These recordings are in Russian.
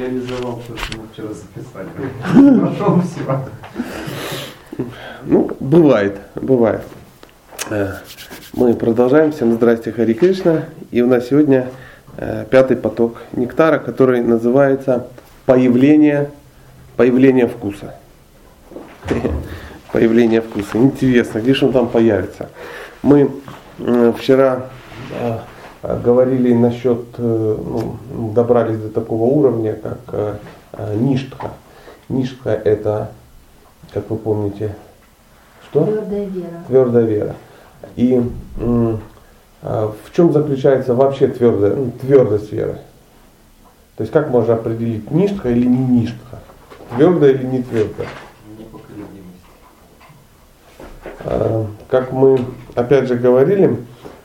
реализовал то, что мы вчера записали. Нашел все. Ну, бывает, бывает. Э, мы продолжаем. Всем здрасте, Хари Кришна. И у нас сегодня э, пятый поток нектара, который называется появление, появление вкуса. Появление вкуса. Интересно, где же он там появится? Мы э, вчера говорили насчет, ну, добрались до такого уровня, как ништха. Ништха это, как вы помните, что? Твердая вера. Твердая вера. И в чем заключается вообще твердая, ну, твердость веры? То есть как можно определить, ништха или не ништха? Твердая или не твердая? А, как мы опять же говорили,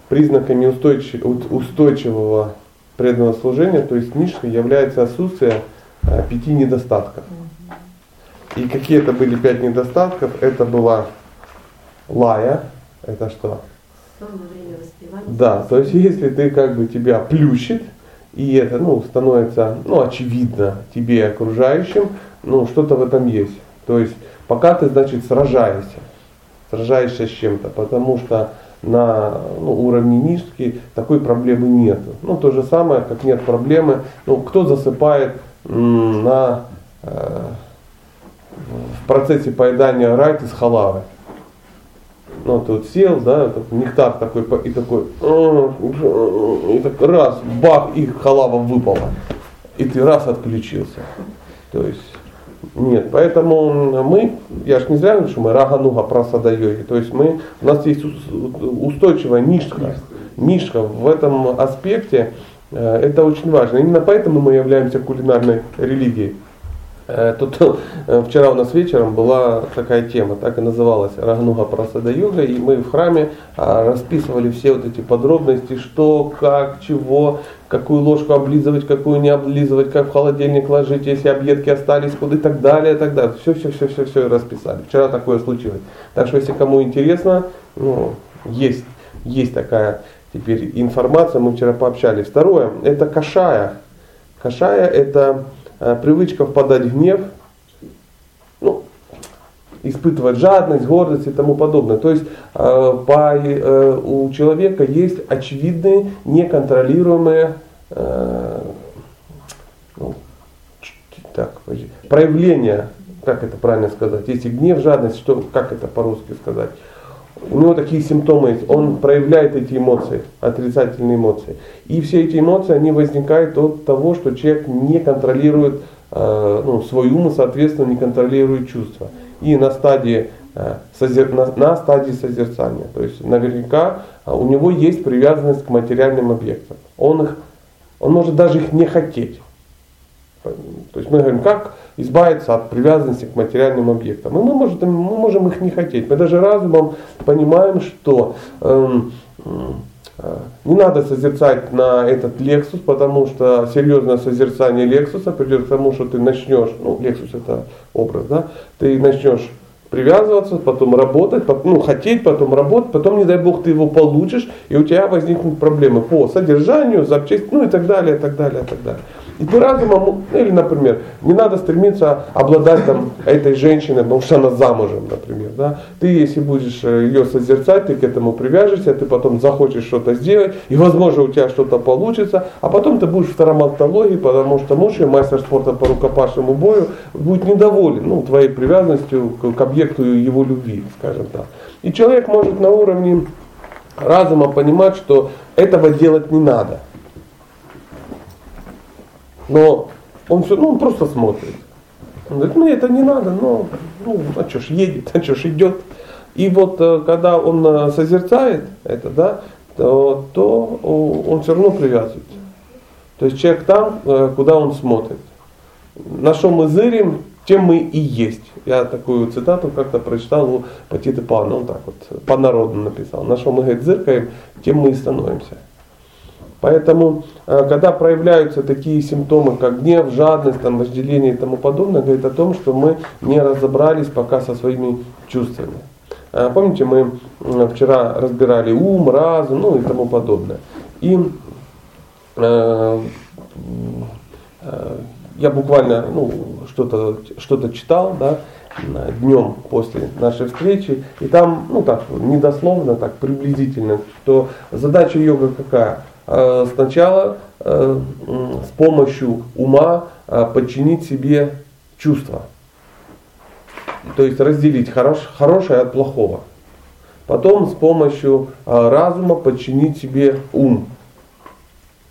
признаками устойчивого преданного служения, то есть ништха является отсутствие а, пяти недостатков. И какие это были пять недостатков? Это была лая, это что? Да, то есть если ты как бы тебя плющит, и это ну, становится ну, очевидно тебе и окружающим, ну что-то в этом есть. То есть пока ты, значит, сражаешься, сражаешься с чем-то, потому что на ну, уровне низкий такой проблемы нет. Ну то же самое, как нет проблемы, ну кто засыпает на, э, в процессе поедания райт из халавы. Ну, вот сел, да, нектар такой, и такой, и так раз, бах, и халава выпала. И ты раз отключился. То есть, нет, поэтому мы, я же не зря говорю, что мы рагануга прасада йоги. То есть мы, у нас есть устойчивая нишка. Нишка в этом аспекте, э, это очень важно. Именно поэтому мы являемся кулинарной религией. Тут вчера у нас вечером была такая тема, так и называлась Рагнуга Прасада Юга, и мы в храме а, расписывали все вот эти подробности, что, как, чего, какую ложку облизывать, какую не облизывать, как в холодильник ложить, если объедки остались, куда и так далее, и так далее. Все, все, все, все, все расписали. Вчера такое случилось. Так что, если кому интересно, ну, есть, есть такая теперь информация, мы вчера пообщались. Второе, это кашая. Кашая это привычка впадать в гнев, ну, испытывать жадность, гордость и тому подобное. То есть э, по, э, у человека есть очевидные, неконтролируемые э, ну, так, проявления, как это правильно сказать, если гнев, жадность, что, как это по-русски сказать, у него такие симптомы есть, он проявляет эти эмоции, отрицательные эмоции. И все эти эмоции, они возникают от того, что человек не контролирует э, ну, свой ум соответственно, не контролирует чувства. И на стадии, э, созер... на, на стадии созерцания, то есть наверняка э, у него есть привязанность к материальным объектам. Он, их, он может даже их не хотеть. То есть мы говорим, как избавиться от привязанности к материальным объектам. И мы, может, мы можем их не хотеть. Мы даже разумом понимаем, что эм, э, не надо созерцать на этот Лексус, потому что серьезное созерцание Лексуса придет к тому, что ты начнешь, ну, Лексус это образ, да, ты начнешь привязываться, потом работать, потом, ну, хотеть, потом работать, потом, не дай бог, ты его получишь, и у тебя возникнут проблемы по содержанию, запчасти, ну и так далее, и так далее, и так далее. И ты разумом, или, например, не надо стремиться обладать там, этой женщиной, потому что она замужем, например. Да? Ты, если будешь э, ее созерцать, ты к этому привяжешься, ты потом захочешь что-то сделать, и, возможно, у тебя что-то получится, а потом ты будешь в травматологии, потому что муж и мастер спорта по рукопашному бою будет недоволен ну, твоей привязанностью к объекту его любви, скажем так. И человек может на уровне разума понимать, что этого делать не надо. Но он все, ну он просто смотрит. Он говорит, ну это не надо, но ну, а что ж едет, а что ж идет. И вот э, когда он э, созерцает это, да, то, то он все равно привязывается. То есть человек там, э, куда он смотрит. На что мы зырим, тем мы и есть. Я такую цитату как-то прочитал у Патиты Пана, он так вот по-народному написал. На что мы говорит, зыркаем, тем мы и становимся. Поэтому, э, когда проявляются такие симптомы, как гнев, жадность, там, вожделение и тому подобное, говорит о том, что мы не разобрались пока со своими чувствами. Э, помните, мы вчера разбирали ум, разум, ну и тому подобное. И э, я буквально ну, что-то что читал, да, днем после нашей встречи, и там, ну так, недословно, так приблизительно, что задача йога какая? Э, сначала э, с помощью ума э, подчинить себе чувства. То есть разделить хорош, хорошее от плохого. Потом с помощью разума подчинить себе ум.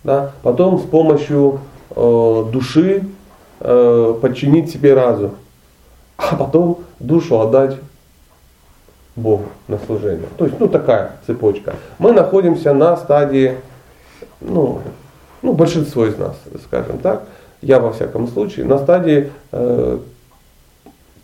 Да? Потом с помощью души подчинить себе разум а потом душу отдать Богу на служение. То есть, ну такая цепочка. Мы находимся на стадии, ну, ну большинство из нас, скажем так, я во всяком случае, на стадии э,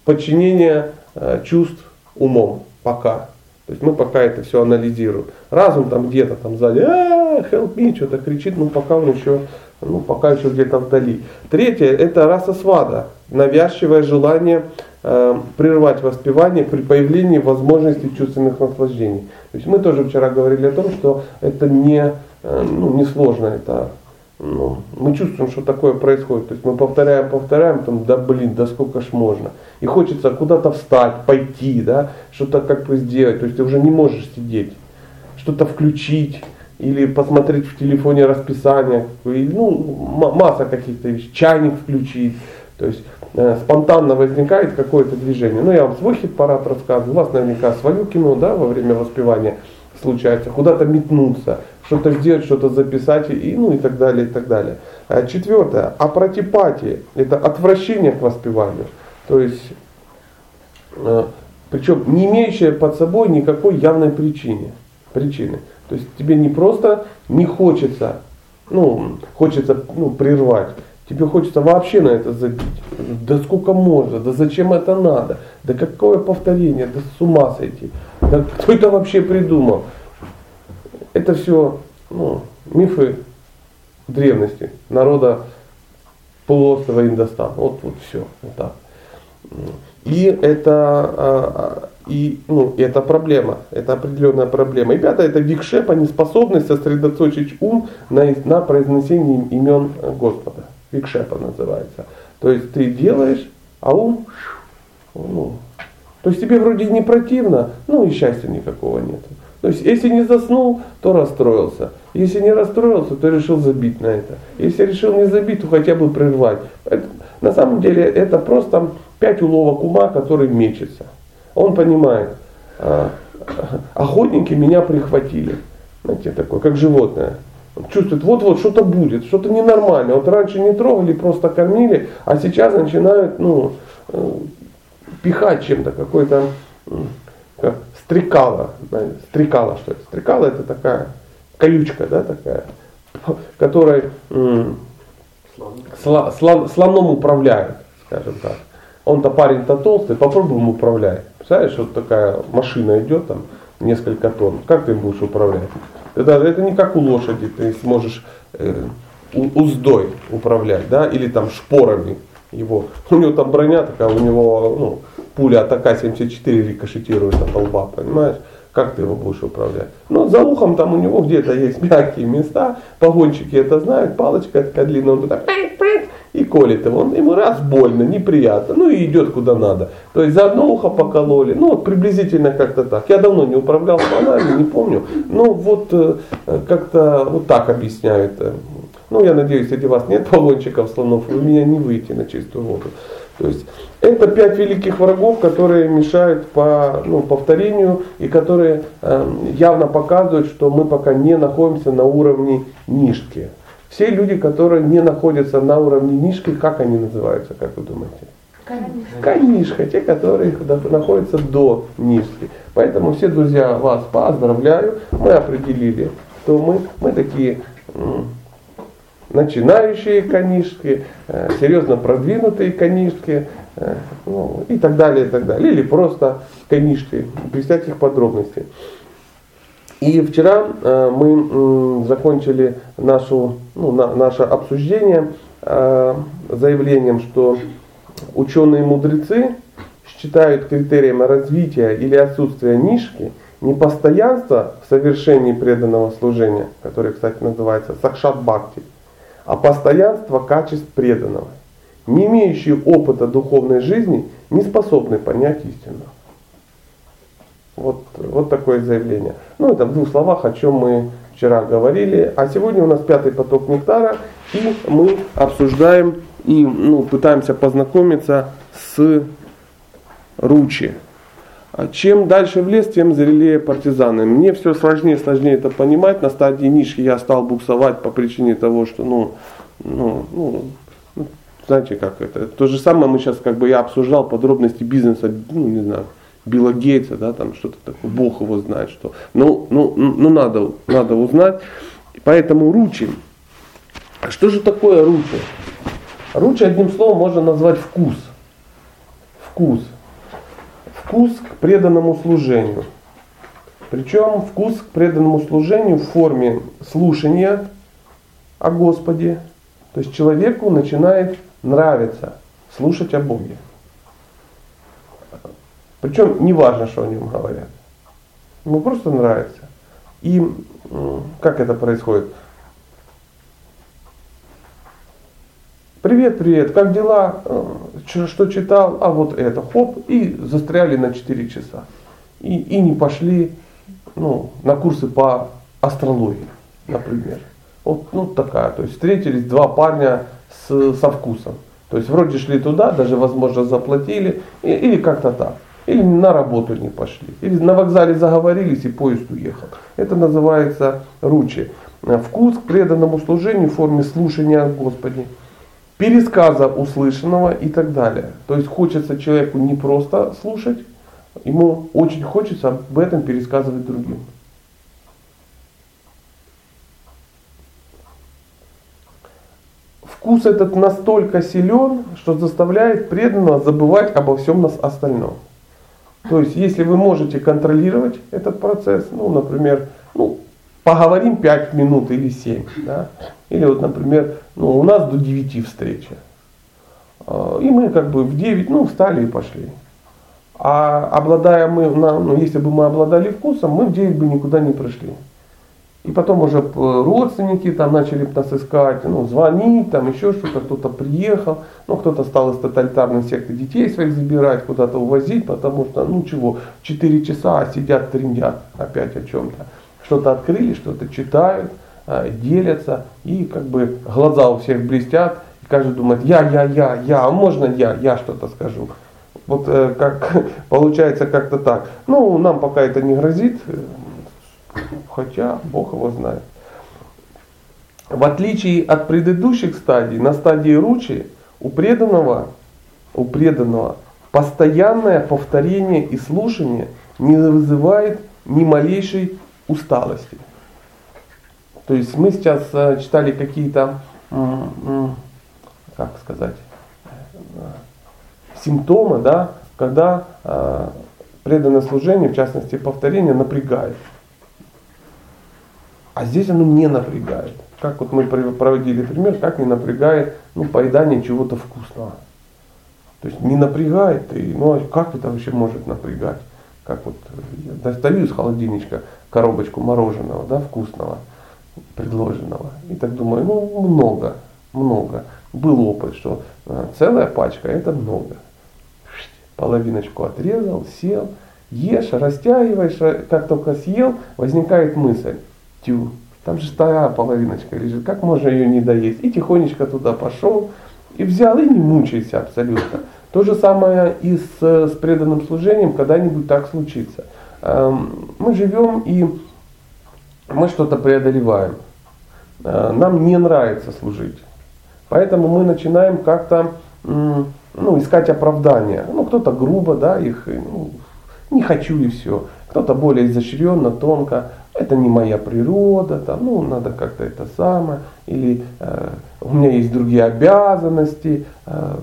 подчинения э, чувств умом пока. То есть мы пока это все анализируем. Разум там где-то там сзади, а, help me, что-то кричит, ну пока он еще, ну пока еще где-то вдали. Третье, это раса свада, навязчивое желание э, прервать воспевание при появлении возможности чувственных наслаждений. То есть мы тоже вчера говорили о том, что это не, ну, не сложно, это ну, мы чувствуем, что такое происходит. То есть мы повторяем, повторяем, там, да блин, да сколько ж можно. И хочется куда-то встать, пойти, да, что-то как бы сделать. То есть ты уже не можешь сидеть. Что-то включить или посмотреть в телефоне расписание, ну, масса каких-то вещей, чайник включить. То есть э, спонтанно возникает какое-то движение. Ну, я вам свой хит-парад рассказываю, у вас наверняка свое кино, да, во время воспевания случается, куда-то метнуться, что-то сделать, что-то записать, и, ну и так далее, и так далее. А четвертое, апротипатия, это отвращение к воспеванию. То есть, э, причем не имеющая под собой никакой явной причины. причины. То есть тебе не просто не хочется, ну, хочется ну, прервать, Тебе хочется вообще на это забить. Да сколько можно, да зачем это надо, да какое повторение, да с ума сойти. Да кто это вообще придумал? Это все ну, мифы древности, народа полуострова Индостан. Вот, вот все. Вот так. И это, а, а, и, ну, это проблема, это определенная проблема. И пятое, это викшепа, неспособность сосредоточить ум на, на произнесении имен Господа. Викшепа называется. То есть ты делаешь, а ум, ну, то есть тебе вроде не противно, ну и счастья никакого нет. То есть если не заснул, то расстроился. Если не расстроился, то решил забить на это. Если решил не забить, то хотя бы прервать. Это, на самом деле это просто пять уловок ума, который мечется. Он понимает, а, охотники меня прихватили. Знаете, такое, как животное чувствует, вот-вот что-то будет, что-то ненормальное. Вот раньше не трогали, просто кормили, а сейчас начинают ну, э, пихать чем-то, какой-то как стрекала. Стрекала что это? Стрекала это такая колючка, да, такая, которой сла, сла, слоном управляет, скажем так. Он-то парень-то толстый, попробуем управлять. Представляешь, вот такая машина идет там, несколько тонн. Как ты будешь управлять? Это, это не как у лошади, ты сможешь э, уздой управлять, да, или там шпорами его. У него там броня такая, у него ну, пуля от АК-74 рикошетирует от лба, понимаешь? Как ты его будешь управлять? Ну, за ухом там у него где-то есть мягкие места, погонщики это знают, палочка такая длинная, он туда и колет его. Он, ему раз больно, неприятно, ну и идет куда надо. То есть за одно ухо покололи, ну вот приблизительно как-то так. Я давно не управлял слонами, не помню, но вот э, как-то вот так объясняют. Ну я надеюсь, среди вас нет погонщиков слонов, вы меня не выйти на чистую воду. То есть это пять великих врагов, которые мешают по ну, повторению и которые э, явно показывают, что мы пока не находимся на уровне нишки. Все люди, которые не находятся на уровне нишки, как они называются, как вы думаете? Канишка. Канишка, те, которые находятся до нишки. Поэтому все друзья вас поздравляю. Мы определили, что мы, мы такие начинающие канишки, э, серьезно продвинутые канишки, э, ну, и так далее, и так далее. Или просто канишки, без всяких подробностей. И вчера э, мы закончили нашу, ну, на, наше обсуждение заявлением, что ученые-мудрецы считают критерием развития или отсутствия нишки непостоянство в совершении преданного служения, которое, кстати, называется сакшат бхакти, а постоянство качеств преданного. не имеющие опыта духовной жизни, не способны понять истину. Вот, вот такое заявление. Ну, это в двух словах, о чем мы вчера говорили. А сегодня у нас пятый поток нектара, и мы обсуждаем и ну, пытаемся познакомиться с Ручи. А чем дальше в лес, тем зрелее партизаны. Мне все сложнее и сложнее это понимать. На стадии нишки я стал буксовать по причине того, что, ну, ну, ну, ну знаете, как это. То же самое мы сейчас, как бы я обсуждал подробности бизнеса, ну, не знаю, Билла Гейтса, да, там что-то такое, Бог его знает, что. Ну, ну, ну надо, надо узнать. Поэтому ручи. А что же такое ручи? Ручи одним словом можно назвать вкус. Вкус вкус к преданному служению. Причем вкус к преданному служению в форме слушания о Господе. То есть человеку начинает нравиться слушать о Боге. Причем не важно, что о нем говорят. Ему просто нравится. И как это происходит? Привет, привет, как дела? Э, что читал? А вот это, хоп, и застряли на 4 часа. И, и не пошли ну, на курсы по астрологии, например. Вот ну, такая. То есть встретились два парня с, со вкусом. То есть вроде шли туда, даже возможно заплатили, и, или как-то так. Или на работу не пошли. Или на вокзале заговорились и поезд уехал. Это называется ручи. Вкус к преданному служению в форме слушания о Господе пересказа услышанного и так далее. То есть хочется человеку не просто слушать, ему очень хочется об этом пересказывать другим. Вкус этот настолько силен, что заставляет преданного забывать обо всем нас остальном. То есть, если вы можете контролировать этот процесс, ну, например, ну, поговорим 5 минут или 7, да, или вот, например, ну, у нас до 9 встреча. А, и мы как бы в 9, ну, встали и пошли. А обладая мы, ну, если бы мы обладали вкусом, мы в 9 бы никуда не пришли. И потом уже родственники там начали нас искать, ну, звонить, там еще что-то, кто-то приехал, ну, кто-то стал из тоталитарной секты детей своих забирать, куда-то увозить, потому что, ну, чего, 4 часа сидят, трендят опять о чем-то. Что-то открыли, что-то читают, Э, делятся, и как бы глаза у всех блестят, и каждый думает, я, я, я, я, а можно я, я что-то скажу. Вот э, как получается как-то так. Ну, нам пока это не грозит, э, хотя Бог его знает. В отличие от предыдущих стадий, на стадии ручи у преданного, у преданного постоянное повторение и слушание не вызывает ни малейшей усталости. То есть мы сейчас э, читали какие-то, как сказать, симптомы, да, когда э, преданное служение, в частности повторение, напрягает. А здесь оно не напрягает. Как вот мы проводили пример, как не напрягает ну, поедание чего-то вкусного. То есть не напрягает, и, ну а как это вообще может напрягать? Как вот я достаю из холодильничка коробочку мороженого, да, вкусного, предложенного. И так думаю, ну много, много. Был опыт, что э, целая пачка это много. Половиночку отрезал, сел, ешь, растягиваешь, э, как только съел, возникает мысль, тю, там же вторая половиночка лежит, как можно ее не доесть? И тихонечко туда пошел, и взял, и не мучайся абсолютно. То же самое и с, с преданным служением, когда-нибудь так случится. Эм, мы живем и мы что-то преодолеваем. Э, нам не нравится служить. Поэтому мы начинаем как-то ну, искать оправдания. Ну, кто-то грубо, да, их ну, не хочу и все. Кто-то более изощренно, тонко. Это не моя природа, там, ну, надо как-то это самое. Или э, у меня есть другие обязанности, э,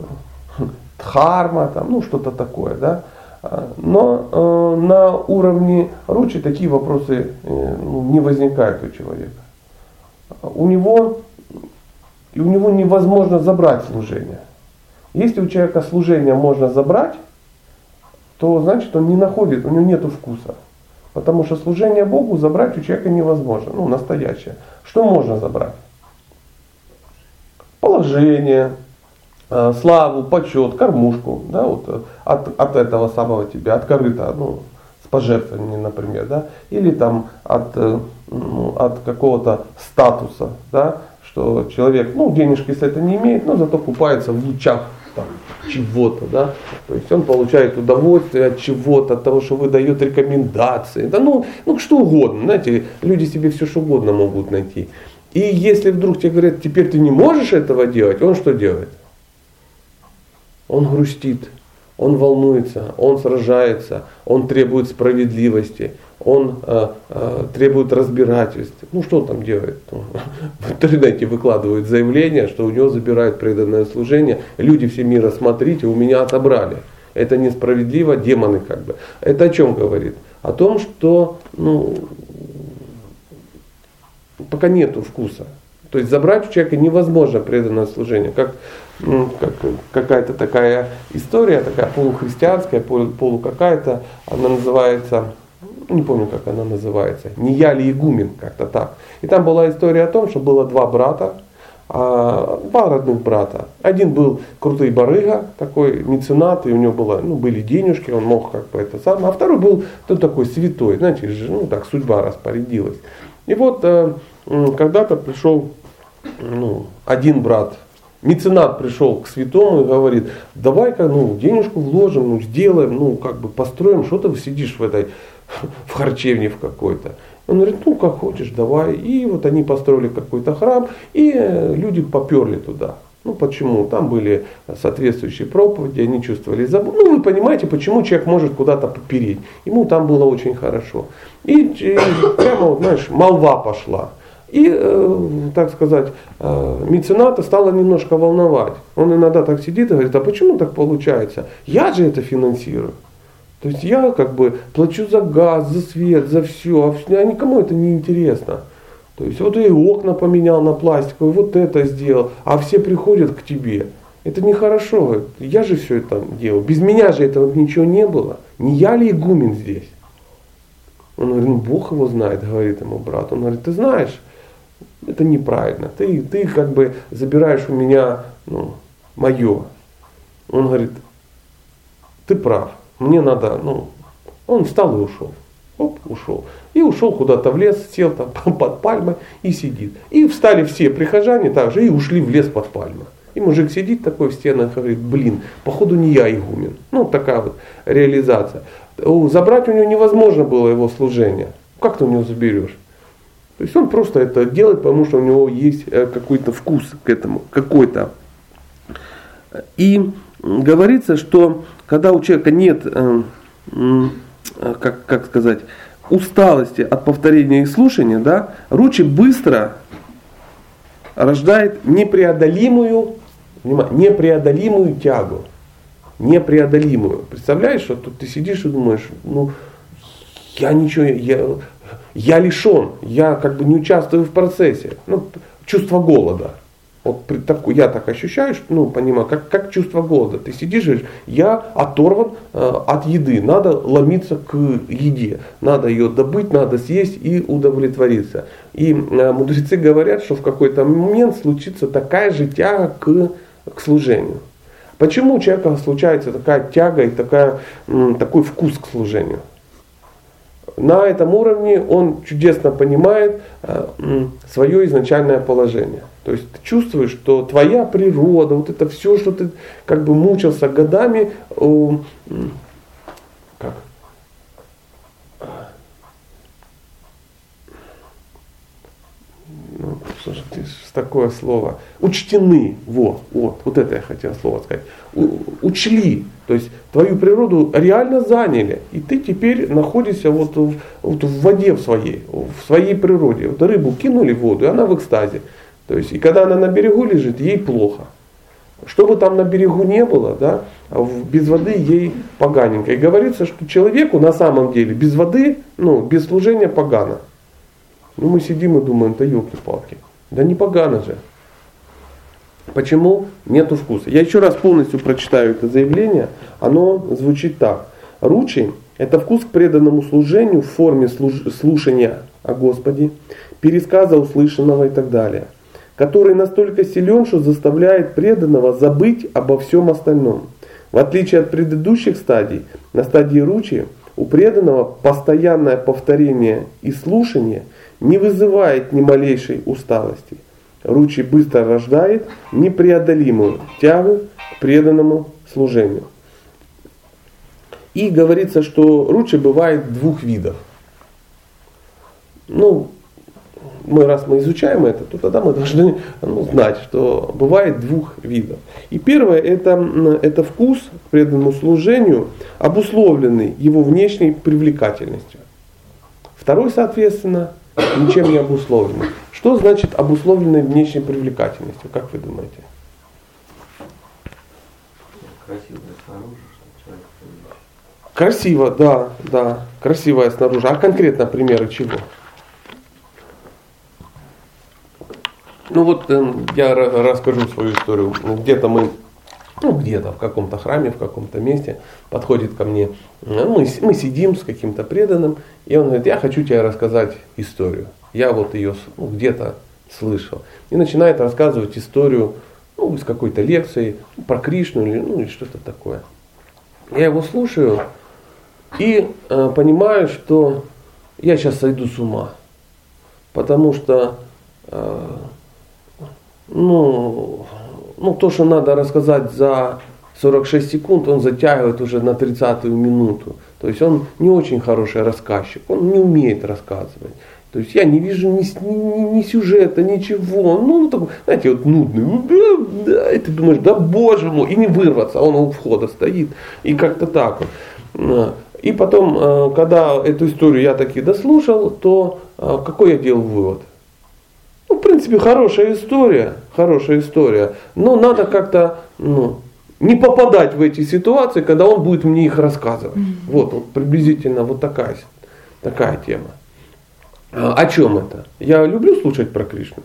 дхарма, там, ну, что-то такое, да. Но э, на уровне ручи такие вопросы э, ну, не возникают у человека. У него, и у него невозможно забрать служение. Если у человека служение можно забрать, то значит он не находит, у него нет вкуса. Потому что служение Богу забрать у человека невозможно, ну настоящее. Что можно забрать? Положение, славу, почет, кормушку, да, вот э, от, от этого самого тебя, от корыта, ну, с пожертвованиями, например, да, или там от, э, ну, от какого-то статуса, да, что человек, ну, денежки с это не имеет, но зато купается в лучах там, чего-то, да, то есть он получает удовольствие от чего-то, от того, что выдает рекомендации, да, ну, ну, что угодно, знаете, люди себе все что угодно могут найти. И если вдруг тебе говорят, теперь ты не можешь этого делать, он что делает? Он грустит, он волнуется, он сражается, он требует справедливости, он э, э, требует разбирательств. Ну что он там делает? В интернете выкладывают заявление, что у него забирают преданное служение. Люди все мира, смотрите, у меня отобрали. Это несправедливо, демоны как бы. Это о чем говорит? О том, что ну, пока нету вкуса. То есть забрать у человека невозможно преданное служение. Как, ну, как какая-то такая история, такая полухристианская, полу, какая-то, она называется не помню, как она называется, не я ли игумен, как-то так. И там была история о том, что было два брата, а, два родных брата. Один был крутый барыга, такой меценат, и у него было, ну, были денежки, он мог как бы это самое. А второй был ну, такой святой, знаете, ну так судьба распорядилась. И вот э, когда-то пришел ну, один брат, меценат пришел к святому и говорит, давай-ка ну, денежку вложим, ну, сделаем, ну, как бы построим, что ты сидишь в этой в харчевне в какой-то. Он говорит, ну как хочешь, давай. И вот они построили какой-то храм, и э, люди поперли туда. Ну почему? Там были соответствующие проповеди, они чувствовали заботу. Ну вы понимаете, почему человек может куда-то попереть. Ему там было очень хорошо. И, и прямо, вот, знаешь, молва пошла. И, э, так сказать, э, мецената стало немножко волновать. Он иногда так сидит и говорит, а почему так получается? Я же это финансирую. То есть я как бы плачу за газ, за свет, за все, а никому это не интересно. То есть вот и окна поменял на пластиковые, вот это сделал, а все приходят к тебе. Это нехорошо, я же все это делал. Без меня же этого ничего не было. Не я ли игумен здесь? Он говорит, ну Бог его знает, говорит ему брат. Он говорит, ты знаешь, это неправильно. Ты, ты как бы забираешь у меня ну, мое. Он говорит, ты прав мне надо, ну, он встал и ушел. Оп, ушел. И ушел куда-то в лес, сел там под пальмой и сидит. И встали все прихожане также и ушли в лес под пальмой. И мужик сидит такой в стенах говорит, блин, походу не я игумен. Ну, такая вот реализация. Забрать у него невозможно было его служение. Как ты у него заберешь? То есть он просто это делает, потому что у него есть э, какой-то вкус к этому, какой-то. И говорится, что когда у человека нет, э, э, как, как сказать, усталости от повторения и слушания, да, ручи быстро рождает непреодолимую, непреодолимую тягу. Непреодолимую. Представляешь, что тут ты сидишь и думаешь, ну, я ничего, я, я лишен, я как бы не участвую в процессе. Ну, чувство голода. Вот так, я так ощущаю, ну, понимаю, как, как чувство голода. Ты сидишь и говоришь, я оторван э, от еды, надо ломиться к еде, надо ее добыть, надо съесть и удовлетвориться. И э, мудрецы говорят, что в какой-то момент случится такая же тяга к, к служению. Почему у человека случается такая тяга и такая, такой вкус к служению? На этом уровне он чудесно понимает э, свое изначальное положение. То есть ты чувствуешь, что твоя природа, вот это все, что ты как бы мучился годами, как? Ну, слушай, ты такое слово. Учтены. Вот, вот, вот это я хотел слово сказать. У, учли. То есть твою природу реально заняли. И ты теперь находишься вот в, вот в воде в своей, в своей природе. Вот рыбу кинули в воду, и она в экстазе. То есть, и когда она на берегу лежит, ей плохо. Что бы там на берегу не было, да, без воды ей поганенько. И говорится, что человеку на самом деле без воды, ну, без служения погано. Ну, мы сидим и думаем, да елки-палки. Да не погано же. Почему? Нету вкуса. Я еще раз полностью прочитаю это заявление. Оно звучит так. Ручи – это вкус к преданному служению в форме слуш- слушания о Господе, пересказа услышанного и так далее – который настолько силен, что заставляет преданного забыть обо всем остальном. В отличие от предыдущих стадий, на стадии ручи у преданного постоянное повторение и слушание не вызывает ни малейшей усталости. Ручи быстро рождает непреодолимую тягу к преданному служению. И говорится, что ручи бывает двух видов. Ну, мы раз мы изучаем это, то тогда мы должны ну, знать, что бывает двух видов. И первое это, это вкус к преданному служению, обусловленный его внешней привлекательностью. Второй, соответственно, ничем не обусловленный. Что значит обусловленной внешней привлекательностью, как вы думаете? Красиво снаружи, что человек Красиво, да, да, красивая снаружи. А конкретно примеры чего? Ну вот э, я расскажу свою историю. Где-то мы, где-то в каком-то храме, в каком-то месте подходит ко мне, э, мы, мы сидим с каким-то преданным, и он говорит, я хочу тебе рассказать историю. Я вот ее ну, где-то слышал. И начинает рассказывать историю ну, из какой-то лекции про Кришну или, ну, или что-то такое. Я его слушаю и э, понимаю, что я сейчас сойду с ума. Потому что э, ну, ну, то, что надо рассказать за 46 секунд, он затягивает уже на 30-ю минуту. То есть он не очень хороший рассказчик, он не умеет рассказывать. То есть я не вижу ни, ни, ни сюжета, ничего. Ну, ну такой, знаете, вот нудный. Ну, и ты думаешь, да боже мой, и не вырваться, а он у входа стоит. И как-то так вот. И потом, э, когда эту историю я таки дослушал, то э, какой я делал вывод? В принципе, хорошая история, хорошая история. Но надо как-то ну, не попадать в эти ситуации, когда он будет мне их рассказывать. Mm-hmm. Вот, вот приблизительно вот такая, такая тема. А, о чем это? Я люблю слушать про Кришну.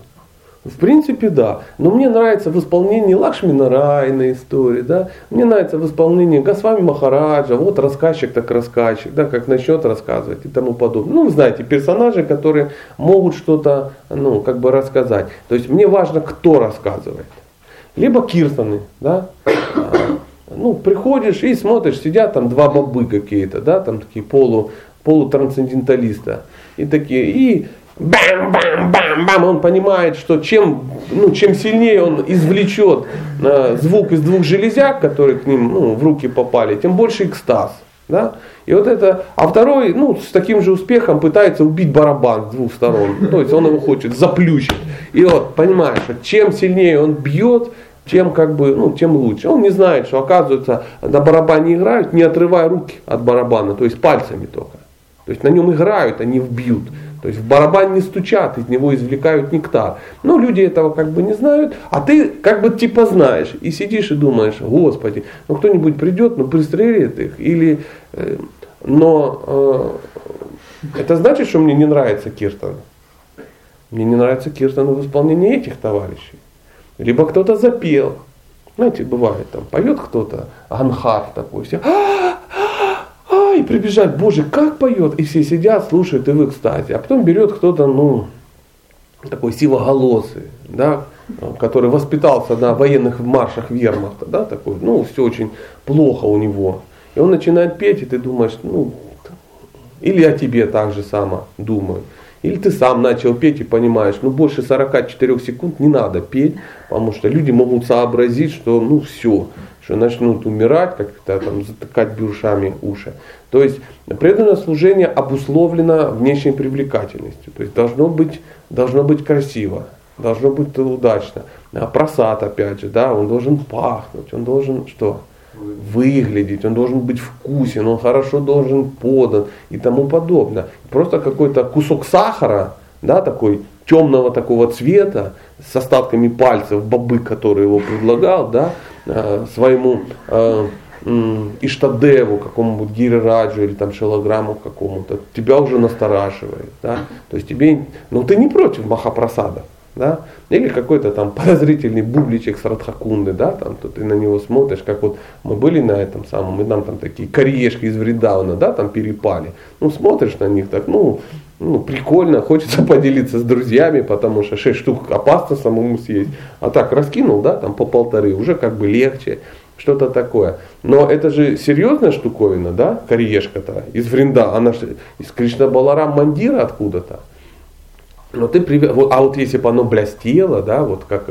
В принципе, да. Но мне нравится в исполнении Лакшми Нарайна истории, да. Мне нравится в исполнении Госвами Махараджа, вот рассказчик так рассказчик, да, как начнет рассказывать и тому подобное. Ну, вы знаете, персонажи, которые могут что-то, ну, как бы рассказать. То есть мне важно, кто рассказывает. Либо киртаны, да. А, ну, приходишь и смотришь, сидят там два бабы какие-то, да, там такие полу, полутрансценденталиста. И такие, и бам-бам-бам-бам, он понимает, что чем, ну, чем сильнее он извлечет э, звук из двух железяк, которые к ним ну, в руки попали, тем больше экстаз. Да? И вот это, а второй, ну, с таким же успехом пытается убить барабан с двух сторон. То есть он его хочет заплющить. И вот, понимаешь, чем сильнее он бьет, тем как бы, ну, тем лучше. Он не знает, что оказывается на барабане играют, не отрывая руки от барабана, то есть пальцами только. То есть на нем играют, а не вбьют. То есть в барабан не стучат, из него извлекают нектар. Но люди этого как бы не знают, а ты как бы типа знаешь. И сидишь и думаешь, Господи, ну кто-нибудь придет, ну пристрелит их. Или, э, но э, это значит, что мне не нравится Киртан. Мне не нравится Киртан в исполнении этих товарищей. Либо кто-то запел. Знаете, бывает, там поет кто-то, Анхар такой, все, и прибежать, боже, как поет. И все сидят, слушают и в экстазе. А потом берет кто-то, ну, такой сивоголосый, да, который воспитался на военных маршах вермахта, да, такой, ну, все очень плохо у него. И он начинает петь, и ты думаешь, ну, или я тебе так же само думаю. Или ты сам начал петь и понимаешь, ну больше 44 секунд не надо петь, потому что люди могут сообразить, что ну все, что начнут умирать, как-то там затыкать бюршами уши. То есть преданное служение обусловлено внешней привлекательностью. То есть должно быть, должно быть красиво, должно быть удачно. А просад, опять же, да, он должен пахнуть, он должен что? выглядеть, он должен быть вкусен, он хорошо должен подан и тому подобное. Просто какой-то кусок сахара, да, такой темного такого цвета, с остатками пальцев бобы, который его предлагал, да, своему э, Иштадеву, какому-нибудь Гирираджу или там Шелограмму какому-то, тебя уже настораживает. Да? То есть тебе, ну ты не против Махапрасада. Да? Или какой-то там подозрительный бубличек с Радхакунды, да, там, то ты на него смотришь, как вот мы были на этом самом, и нам там такие кореешки из Вридауна, да, там перепали. Ну, смотришь на них так, ну, ну, прикольно, хочется поделиться с друзьями, потому что 6 штук опасно самому съесть. А так раскинул, да, там по полторы, уже как бы легче, что-то такое. Но это же серьезная штуковина, да, кореешка-то из Вринда, она же из Кришна Баларам Мандира откуда-то. Но ты привез, вот, а вот если бы оно блестело, да, вот как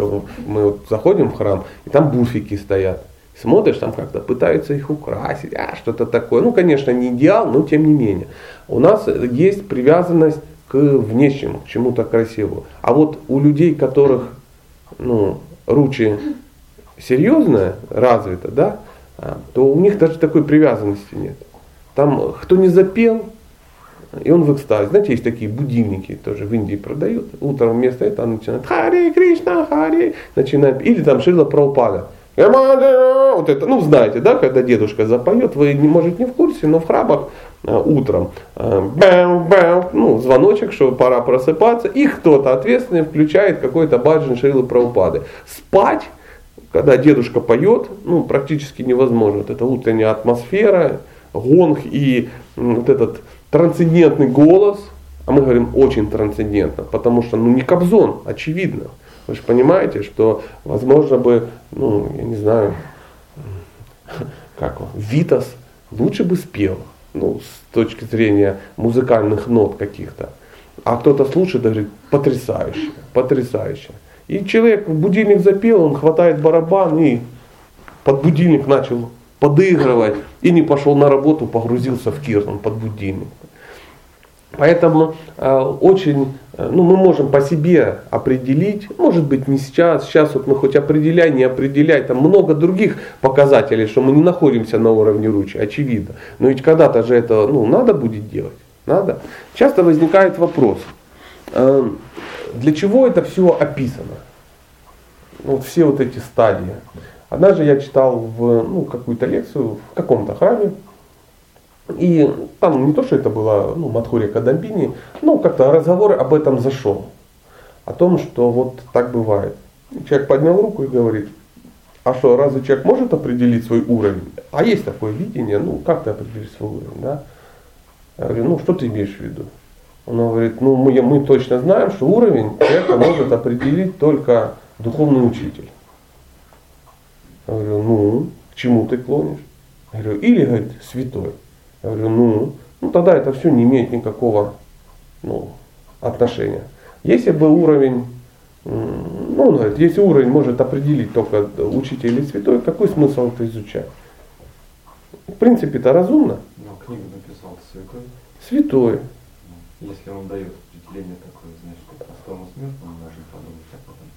мы вот заходим в храм, и там буфики стоят. Смотришь, там как-то пытаются их украсить, а что-то такое. Ну, конечно, не идеал, но тем не менее. У нас есть привязанность к внешнему, к чему-то красивому. А вот у людей, которых ну, ручи серьезная, развита, да, а, то у них даже такой привязанности нет. Там кто не запел, и он в экстазе. Знаете, есть такие будильники, тоже в Индии продают. Утром вместо этого начинает Хари Кришна, Хари, начинает. Или там Шила Праупада. Вот это, ну знаете, да, когда дедушка запоет, вы, не может, не в курсе, но в храбах а, утром а, бэм, бэм, ну, звоночек, что пора просыпаться, и кто-то ответственный включает какой-то баджин Шрилы Праупады. Спать, когда дедушка поет, ну, практически невозможно. Вот эта утренняя атмосфера, гонг и вот этот трансцендентный голос, а мы говорим очень трансцендентно, потому что ну не Кобзон, очевидно. Вы же понимаете, что возможно бы, ну, я не знаю, как он, Витас лучше бы спел, ну, с точки зрения музыкальных нот каких-то. А кто-то слушает и говорит, потрясающе, потрясающе. И человек будильник запел, он хватает барабан и под будильник начал подыгрывать и не пошел на работу, погрузился в киртан под будильник. Поэтому э, очень, ну, мы можем по себе определить, может быть не сейчас, сейчас вот мы хоть определяй, не определяй, там много других показателей, что мы не находимся на уровне ручи, очевидно. Но ведь когда-то же это ну, надо будет делать, надо. Часто возникает вопрос, э, для чего это все описано? Вот все вот эти стадии. Однажды я читал в ну, какую-то лекцию в каком-то храме, и там не то, что это было ну, Мадхурия Кадамбини, но как-то разговор об этом зашел. О том, что вот так бывает. человек поднял руку и говорит, а что, разве человек может определить свой уровень? А есть такое видение, ну как ты определишь свой уровень, да? Я говорю, ну что ты имеешь в виду? Он говорит, ну мы, мы точно знаем, что уровень человека может определить только духовный учитель. Я говорю, ну, к чему ты клонишь? Я говорю, или, говорит, святой. Я говорю, ну, ну тогда это все не имеет никакого ну, отношения. Если бы уровень, ну, он говорит, если уровень может определить только учитель или святой, какой смысл это изучать? В принципе, это разумно. Но книгу написал святой. Святой. Ну, если он дает определение такое, значит, простому смертному должен подумать об этом.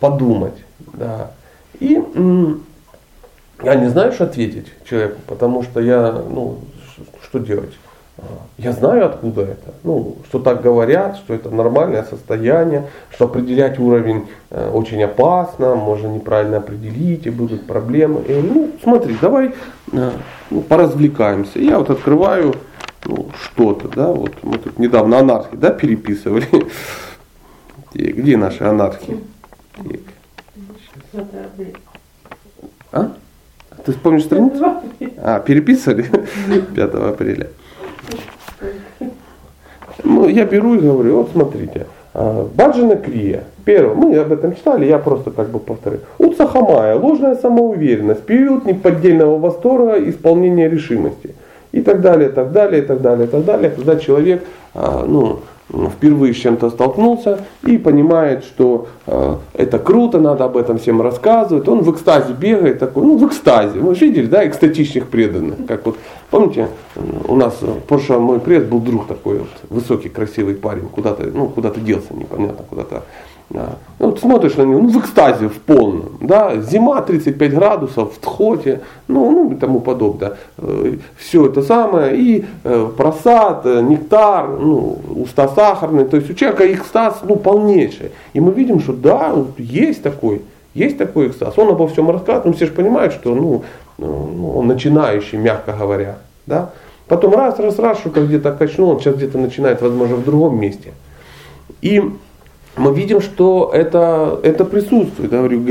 Подумать, да. И я не знаю, что ответить человеку, потому что я, ну, что делать? А, я знаю, откуда это. Ну, что так говорят, что это нормальное состояние, что определять уровень э, очень опасно, можно неправильно определить, и будут проблемы. И, ну, смотри, давай э, ну, поразвлекаемся. Я вот открываю ну, что-то, да, вот мы тут недавно анархи, да, переписывали. Где наши анархи? А? Ты вспомнишь страницу? А, переписывали 5 апреля. Ну, я беру и говорю, вот смотрите, а, Баджина Крия. Первое, мы об этом читали, я просто как бы повторю. Уцахамая, ложная самоуверенность, период неподдельного восторга, исполнения решимости. И так далее, так далее, так далее, так далее. Когда человек, а, ну, впервые с чем-то столкнулся и понимает, что э, это круто, надо об этом всем рассказывать. Он в экстазе бегает, такой, ну в экстазе. Вы же видели, да, экстатичных преданных. Как вот, помните, у нас прошлом мой пред был друг такой вот, высокий, красивый парень, куда-то, ну, куда-то делся, непонятно, куда-то да. Ну, вот смотришь на него, ну, в экстазе в полном. Да? Зима 35 градусов, в тхоте, ну, ну и тому подобное. Все это самое, и просад, нектар, ну, уста сахарные. То есть у человека экстаз ну, полнейший. И мы видим, что да, есть такой, есть такой экстаз. Он обо всем рассказывает, ну все же понимают, что ну, ну, он начинающий, мягко говоря. Да? Потом раз, раз, раз, что-то где-то качнул, он сейчас где-то начинает, возможно, в другом месте. И мы видим, что это, это присутствует. Я говорю,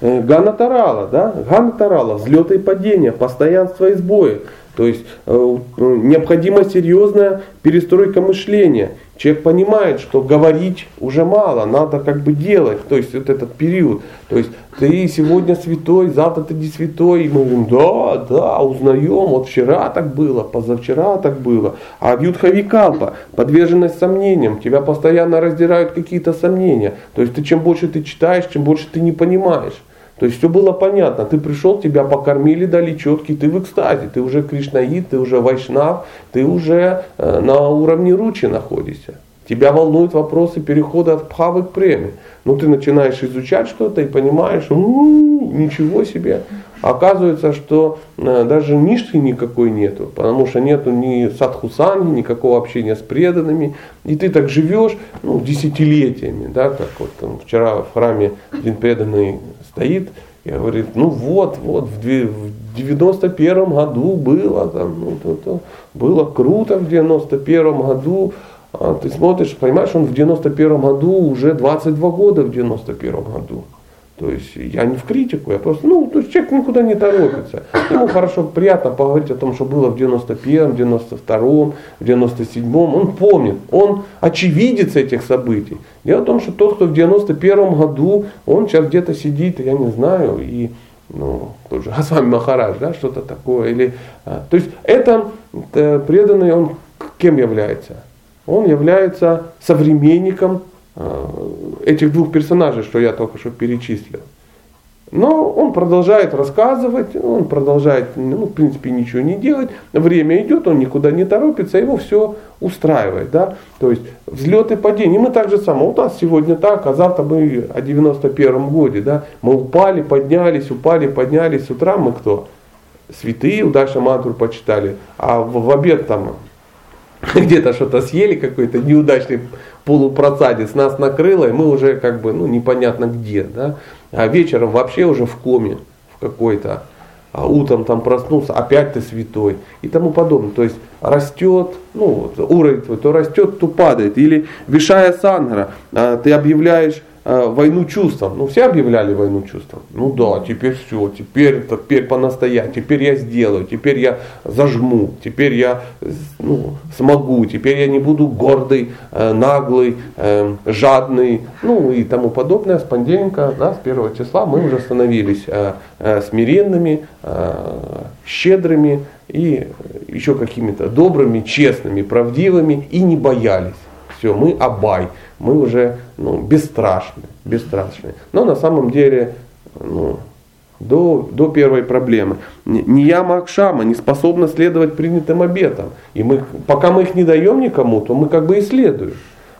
э, Гана да? Гана Тарала, взлеты и падения, постоянство и сбои. То есть э, необходима серьезная перестройка мышления, Человек понимает, что говорить уже мало, надо как бы делать, то есть вот этот период. То есть ты сегодня святой, завтра ты не святой. И мы говорим, да, да, узнаем, вот вчера так было, позавчера так было. А в Юдхавикалпа подверженность сомнениям, тебя постоянно раздирают какие-то сомнения. То есть ты чем больше ты читаешь, чем больше ты не понимаешь. То есть все было понятно. Ты пришел, тебя покормили, дали четкий, ты в экстазе, ты уже кришнаид, ты уже вайшнав, ты уже э, на уровне ручи находишься. Тебя волнуют вопросы перехода от пхавы к преме. Ну ты начинаешь изучать что-то и понимаешь, ну, ничего себе. Оказывается, что э, даже нишки никакой нету, потому что нету ни садхусанги, никакого общения с преданными. И ты так живешь ну, десятилетиями, да, как вот там, вчера в храме один преданный стоит и говорит, ну вот, вот, в 91 году было, там, ну, то, то, было круто в 91 году, а ты смотришь, понимаешь, он в 91 году уже 22 года в 91 году. То есть я не в критику, я просто, ну, то есть человек никуда не торопится. Ему хорошо, приятно поговорить о том, что было в 91-м, 92-м, в 97-м. Он помнит, он очевидец этих событий. Дело в том, что тот, кто в 91-м году, он сейчас где-то сидит, я не знаю, и ну, тот же Хасвами Махарадж, да, что-то такое. Или, а, то есть это, это преданный, он кем является? Он является современником этих двух персонажей, что я только что перечислил. Но он продолжает рассказывать, он продолжает, ну, в принципе, ничего не делать. Время идет, он никуда не торопится, его все устраивает. Да? То есть взлет и падение. Мы так же само, у нас сегодня так, а завтра мы о 91 годе. Да? Мы упали, поднялись, упали, поднялись. С утра мы кто? Святые, удачно мантру почитали. А в, в обед там где-то что-то съели, какой-то неудачный полупроцадец нас накрыло, и мы уже как бы, ну, непонятно где, да, а вечером вообще уже в коме в какой-то, а утром там проснулся, опять ты святой и тому подобное. То есть растет, ну, уровень твой то растет, то падает. Или Вишая Сангара, а, ты объявляешь войну чувствам. Ну, все объявляли войну чувствам. Ну да, теперь все, теперь, теперь по-настоящему, теперь я сделаю, теперь я зажму, теперь я ну, смогу, теперь я не буду гордый, э, наглый, э, жадный, ну и тому подобное. С понедельника, да, с первого числа мы уже становились смиренными, щедрыми и еще какими-то добрыми, честными, правдивыми и не боялись. Все, мы абай мы уже ну, бесстрашны, бесстрашны. Но на самом деле ну, до, до первой проблемы. Не я Макшама не способна следовать принятым обетам. И мы, пока мы их не даем никому, то мы как бы и следуем.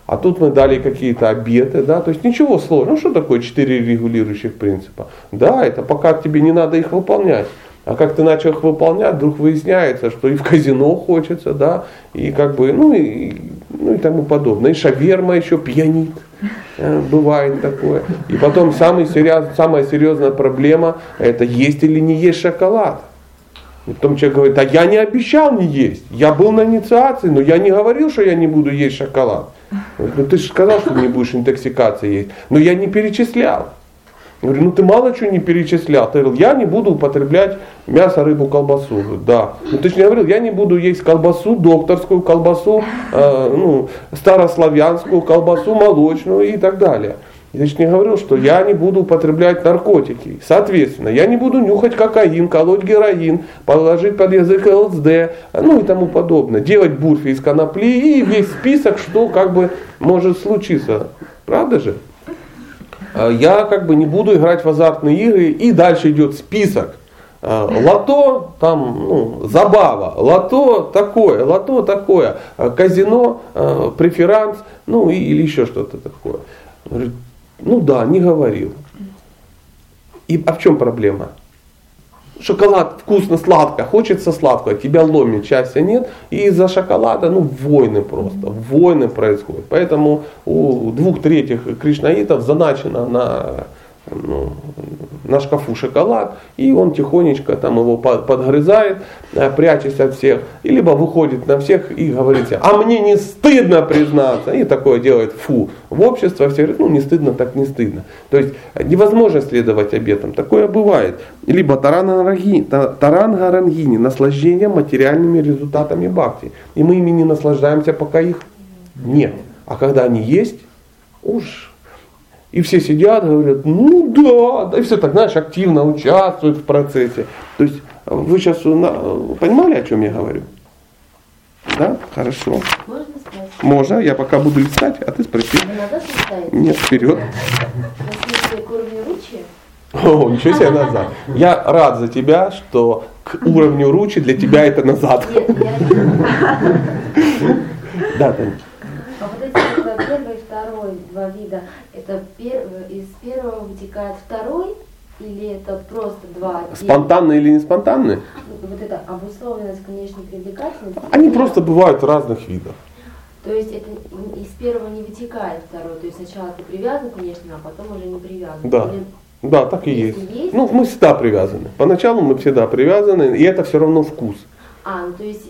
А тут мы дали какие-то обеты, да, то есть ничего сложного. Ну что такое четыре регулирующих принципа? Да, это пока тебе не надо их выполнять. А как ты начал их выполнять, вдруг выясняется, что и в казино хочется, да, и как бы, ну и, и тому подобное. И шаверма еще пьянит, э, бывает такое. И потом самый серьез, самая серьезная проблема, это есть или не есть шоколад. И потом человек говорит, а я не обещал не есть, я был на инициации, но я не говорил, что я не буду есть шоколад. Ну ты же сказал, что не будешь интоксикации есть, но я не перечислял. Я говорю, ну ты мало чего не перечислял. Ты говорил, я не буду употреблять мясо, рыбу, колбасу. Да. Ну же не говорил, я не буду есть колбасу, докторскую колбасу, э, ну, старославянскую колбасу, молочную и так далее. Я же не говорил, что я не буду употреблять наркотики. Соответственно, я не буду нюхать кокаин, колоть героин, положить под язык ЛСД, ну и тому подобное. Делать бурфи из конопли и весь список, что как бы может случиться. Правда же? Э, я как бы не буду играть в азартные игры, и дальше идет список. Э, лото, там, ну, забава, лото такое, лото такое, э, казино, преферанс, ну или еще что-то такое. Ну да, не говорил. И, а в чем проблема? Шоколад вкусно, сладко, хочется сладкого, тебя ломит, счастья нет. И из-за шоколада, ну, войны просто, войны происходят. Поэтому у двух третьих кришнаитов заначено на ну, на шкафу шоколад, и он тихонечко там его подгрызает, э, прячась от всех, и либо выходит на всех и говорит, а мне не стыдно признаться, и такое делает фу. В обществе все говорят, ну не стыдно, так не стыдно. То есть невозможно следовать обетам, такое бывает. Либо тарангарангини, наслаждение материальными результатами бхакти. И мы ими не наслаждаемся, пока их нет. А когда они есть, уж и все сидят, говорят, ну да, да, и все так, знаешь, активно участвуют в процессе. То есть вы сейчас понимали, о чем я говорю? Да? Хорошо. Можно спросить? Можно, я пока буду искать, а ты спроси. Листаете? Нет, вперед. О, ничего себе назад. Я рад за тебя, что к уровню ручи для тебя это назад. Нет, я... Да, Тань. А вот эти второй два вида, это пер- из первого вытекает второй или это просто два? Спонтанные или не спонтанные? Вот это обусловленность внешней привлекательности? Они просто бывают разных видов. То есть это из первого не вытекает второй, то есть сначала ты привязан к внешнему, а потом уже не привязан. Да. Или- Да, так и есть. есть? Ну, мы всегда привязаны. Поначалу мы всегда привязаны, и это все равно вкус. А, ну то есть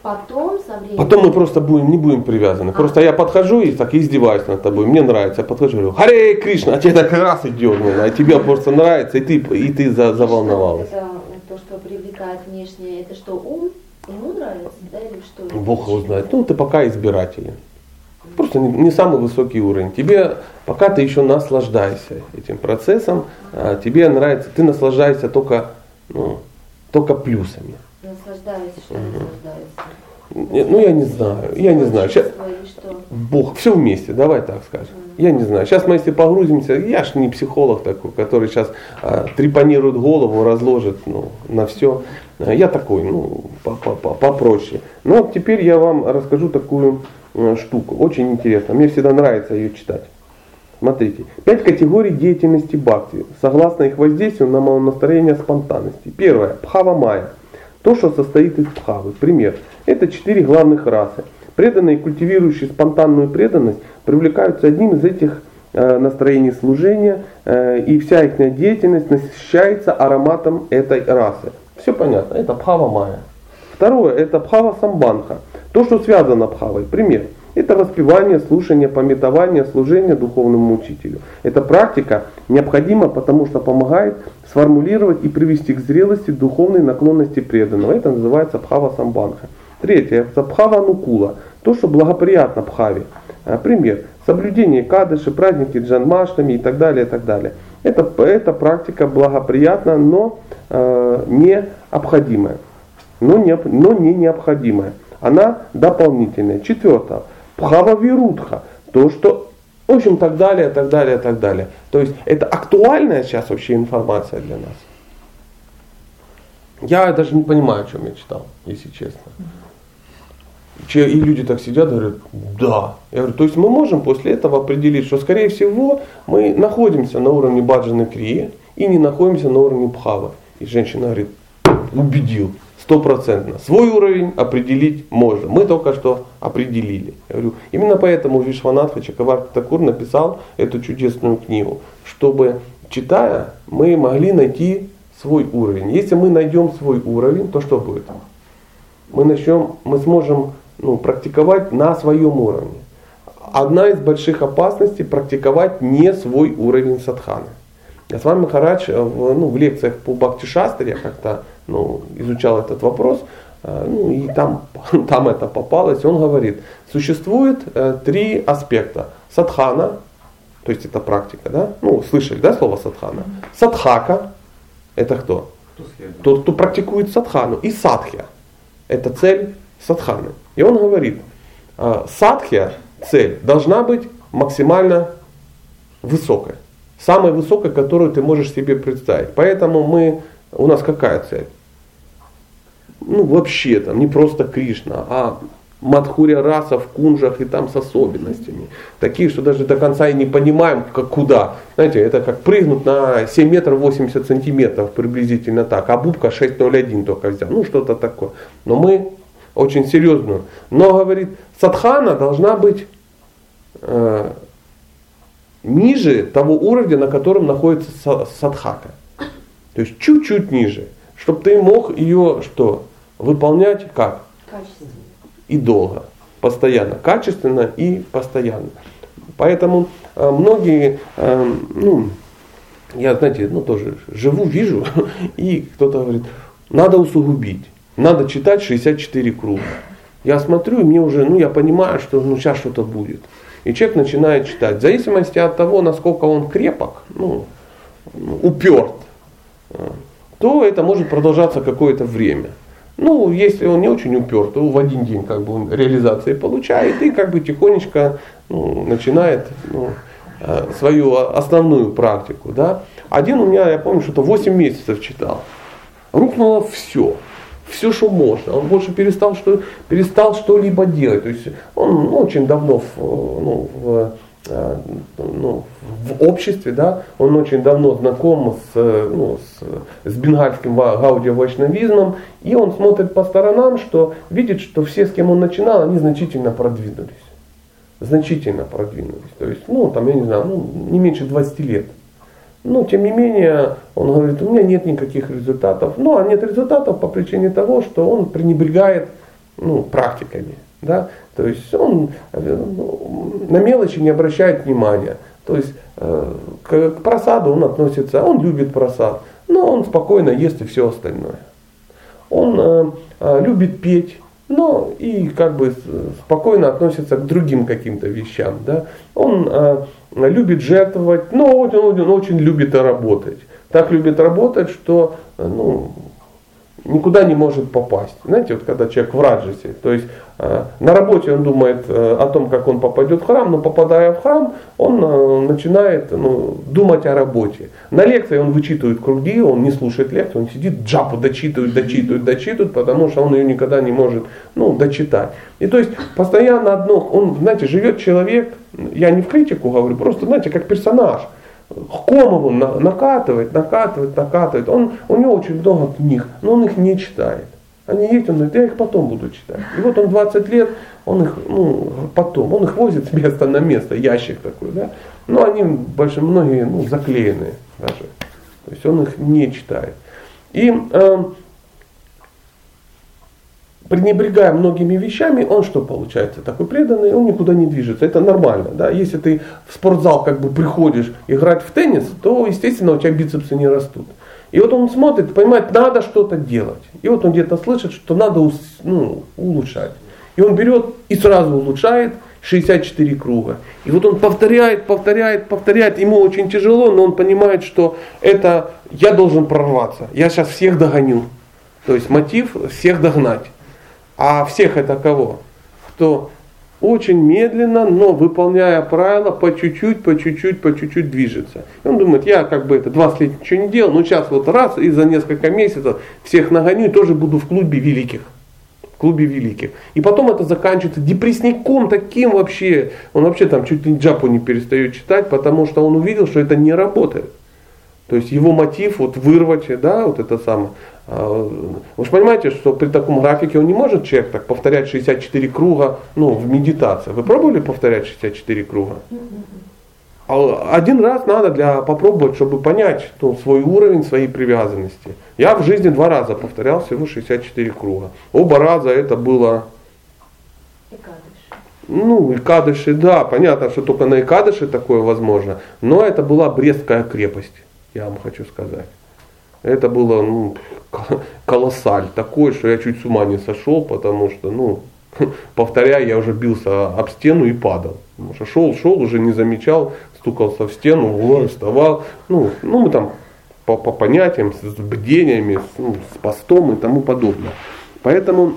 потом со временем... Потом мы просто будем, не будем привязаны. Просто я подхожу и так издеваюсь над тобой. Мне нравится. Я подхожу и говорю, Харе Кришна, а тебе так раз и дернуло, а тебе просто нравится, и ты, и ты за, заволновалась. Это то, что привлекает внешнее, это что, ум? Ему нравится, да, или что? Бог его знает. Ну, ты пока избирателен. Просто не, не самый высокий уровень. Тебе, пока ты еще наслаждаешься этим процессом, а, тебе нравится, ты наслаждаешься только, ну, только плюсами. Наслаждаюсь, что наслаждаюсь. Не- Ну, я не знаю, я не знаю. Что? Бог, все вместе, давай так скажем. Я не знаю. Сейчас мы если погрузимся, я ж не психолог такой, который сейчас а, трепанирует голову, разложит ну, на все. Я такой, ну, по- по- по- попроще. Но вот теперь я вам расскажу такую э, штуку, очень интересно. Мне всегда нравится ее читать. Смотрите, пять категорий деятельности бхакти, согласно их воздействию на настроение спонтанности. Первое, бхава майя, то, что состоит из бхавы. Пример, это четыре главных расы. Преданные, культивирующие спонтанную преданность, привлекаются одним из этих э, настроений служения, э, и вся их деятельность насыщается ароматом этой расы. Все понятно, это бхава майя. Второе, это бхава самбанха, то, что связано бхавой. Пример. Это воспевание, слушание, пометование, служение духовному учителю. Эта практика необходима, потому что помогает сформулировать и привести к зрелости духовной наклонности преданного. Это называется бхава самбанха. Третье, это бхава нукула, то, что благоприятно бхаве. А, Пример. Соблюдение кадыши, праздники джанмаштами и так далее, и так далее. Это, эта практика благоприятна, но э, необходимая. Но не, но не необходимая. Она дополнительная. Четвертое. Бхава вирудха. То, что в общем, так далее, так далее, так далее. То есть это актуальная сейчас вообще информация для нас. Я даже не понимаю, о чем я читал, если честно. Че- И люди так сидят говорят, да. Я говорю, то есть мы можем после этого определить, что скорее всего мы находимся на уровне баджаны крии и не находимся на уровне бхавы. И женщина говорит, убедил, стопроцентно. Свой уровень определить можно. Мы только что определили. Я говорю, именно поэтому Вишванатха Чакаварти Такур написал эту чудесную книгу, чтобы читая, мы могли найти свой уровень. Если мы найдем свой уровень, то что будет? Мы начнем, мы сможем ну, практиковать на своем уровне. Одна из больших опасностей практиковать не свой уровень садханы. Вами Махарадж э, в, ну, в лекциях по Бхакти Шастре как-то ну, изучал этот вопрос, э, ну, и там, там это попалось. Он говорит, существует э, три аспекта. Садхана, то есть это практика, да? Ну, слышали, да, слово садхана? Садхака, это кто? Тот, кто практикует садхану. И садхья. Это цель садханы. И он говорит, садхья, цель, должна быть максимально высокой. Самой высокой, которую ты можешь себе представить. Поэтому мы, у нас какая цель? Ну вообще там не просто Кришна, а Мадхуря раса в кунжах и там с особенностями. Такие, что даже до конца и не понимаем, как, куда. Знаете, это как прыгнуть на 7 метров 80 сантиметров приблизительно так. А бубка 6,01 только взял. Ну что-то такое. Но мы очень серьезную. Но, говорит, садхана должна быть э, ниже того уровня, на котором находится са- садхака. То есть чуть-чуть ниже. Чтобы ты мог ее что? Выполнять как? Качественно. и долго, постоянно, качественно и постоянно. Поэтому э, многие, э, ну, я, знаете, ну тоже живу, вижу, и кто-то говорит, надо усугубить, надо читать 64 круга. Я смотрю, и мне уже, ну я понимаю, что ну сейчас что-то будет. И человек начинает читать. В зависимости от того, насколько он крепок, ну, уперт, э, то это может продолжаться какое-то время. Ну, если он не очень уперт, то в один день как бы он реализации получает и как бы тихонечко ну, начинает ну, э, свою основную практику. Да? Один у меня, я помню, что-то 8 месяцев читал. Рухнуло все. Все, что можно. Он больше перестал, что, перестал что-либо делать. То есть он ну, очень давно в, ну, в, э, ну, в обществе, да, он очень давно знаком с, ну, с, с бенгальским гаудио-вайшнавизмом, и он смотрит по сторонам, что видит, что все, с кем он начинал, они значительно продвинулись. Значительно продвинулись. То есть, ну, там, я не знаю, ну, не меньше 20 лет. Но тем не менее, он говорит, у меня нет никаких результатов. Ну, а нет результатов по причине того, что он пренебрегает ну, практиками. Да? То есть он э, на мелочи не обращает внимания. То есть э, к, просаду он относится, он любит просад, но он спокойно ест и все остальное. Он э, любит петь, но и как бы спокойно относится к другим каким-то вещам. Да? Он любит жертвовать, но он, он, очень любит работать. Так любит работать, что ну, никуда не может попасть. Знаете, вот когда человек в раджесе, то есть э, на работе он думает э, о том, как он попадет в храм, но попадая в храм, он э, начинает ну, думать о работе. На лекции он вычитывает круги, он не слушает лекцию, он сидит, джапу дочитывает, дочитывает, дочитывает, потому что он ее никогда не может ну, дочитать. И то есть постоянно одно, он, знаете, живет человек, я не в критику говорю, просто, знаете, как персонаж – Комову накатывает, накатывает, накатывает. Он, у него очень много книг, но он их не читает. Они есть, он говорит, я их потом буду читать. И вот он 20 лет, он их, ну, потом, он их возит с места на место, ящик такой, да. Но они больше многие, ну, заклеенные даже. То есть он их не читает. И э, пренебрегая многими вещами, он что получается? Такой преданный, он никуда не движется. Это нормально. Да? Если ты в спортзал как бы приходишь играть в теннис, то, естественно, у тебя бицепсы не растут. И вот он смотрит, понимает, надо что-то делать. И вот он где-то слышит, что надо ну, улучшать. И он берет и сразу улучшает 64 круга. И вот он повторяет, повторяет, повторяет. Ему очень тяжело, но он понимает, что это я должен прорваться. Я сейчас всех догоню. То есть мотив всех догнать. А всех это кого? Кто очень медленно, но выполняя правила, по чуть-чуть, по чуть-чуть, по чуть-чуть движется. И он думает, я как бы это 20 лет ничего не делал, но сейчас вот раз и за несколько месяцев всех нагоню и тоже буду в клубе великих. В клубе великих. И потом это заканчивается депрессником таким вообще. Он вообще там чуть ли джапу не перестает читать, потому что он увидел, что это не работает. То есть его мотив вот вырвать, да, вот это самое. А, вы же понимаете, что при таком графике он не может человек так повторять 64 круга ну, в медитации. Вы пробовали повторять 64 круга? А один раз надо для попробовать, чтобы понять ну, свой уровень, своей привязанности. Я в жизни два раза повторял всего 64 круга. Оба раза это было... Ну, и кадыши, да, понятно, что только на Икадыше такое возможно, но это была Брестская крепость, я вам хочу сказать. Это было ну, колоссаль такой, что я чуть с ума не сошел, потому что, ну, повторяя, я уже бился об стену и падал. Потому что шел, шел, уже не замечал, стукался в стену, вставал. Ну, ну мы там по, по понятиям, с, с бдениями, с, ну, с постом и тому подобное. Поэтому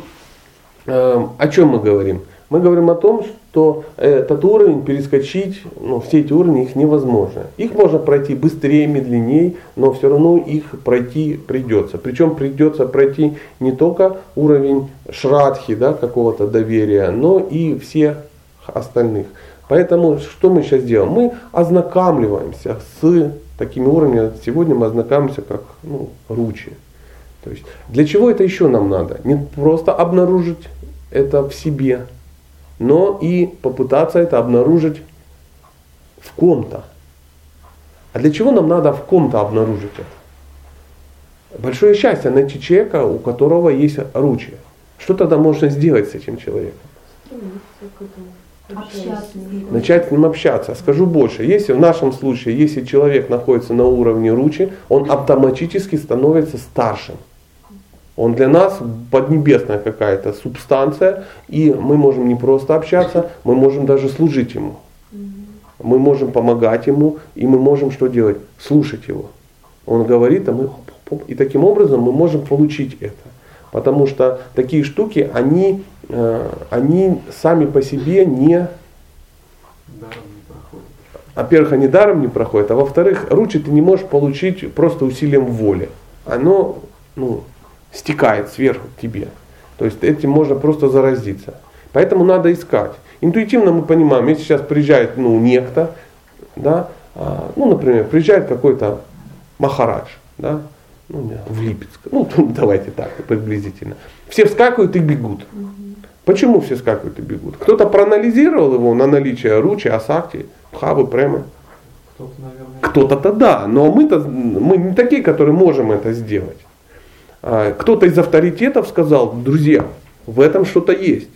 э, о чем мы говорим? Мы говорим о том, что этот уровень перескочить, ну, все эти уровни, их невозможно. Их можно пройти быстрее, медленнее, но все равно их пройти придется. Причем придется пройти не только уровень шрадхи, да, какого-то доверия, но и всех остальных. Поэтому что мы сейчас делаем? Мы ознакомливаемся с такими уровнями. Сегодня мы ознакомимся как ну, ручи. То есть для чего это еще нам надо? Не просто обнаружить это в себе, но и попытаться это обнаружить в ком-то. А для чего нам надо в ком-то обнаружить это? Большое счастье найти человека, у которого есть ручья. Что тогда можно сделать с этим человеком? Общаться. Начать с ним общаться. Скажу больше. Если в нашем случае, если человек находится на уровне ручи, он автоматически становится старшим. Он для нас поднебесная какая-то субстанция, и мы можем не просто общаться, мы можем даже служить ему. мы можем помогать ему, и мы можем что делать? Слушать его. Он говорит, а мы и таким образом мы можем получить это. Потому что такие штуки, они, э, они сами по себе не, Даром не проходит. во-первых, они даром не проходят, а во-вторых, ручи ты не можешь получить просто усилием воли. Оно ну, стекает сверху к тебе. То есть этим можно просто заразиться. Поэтому надо искать. Интуитивно мы понимаем, если сейчас приезжает ну, некто, да, а, ну, например, приезжает какой-то Махарадж, да, ну, в Липецк, ну, давайте так, приблизительно. Все вскакивают и бегут. Почему все скакивают и бегут? Кто-то проанализировал его на наличие ручи, асакти, пхавы, премы. Кто-то, наверное, Кто-то-то да, но мы-то мы не такие, которые можем это сделать. А, Кто-то из авторитетов сказал, друзья, в этом что-то есть.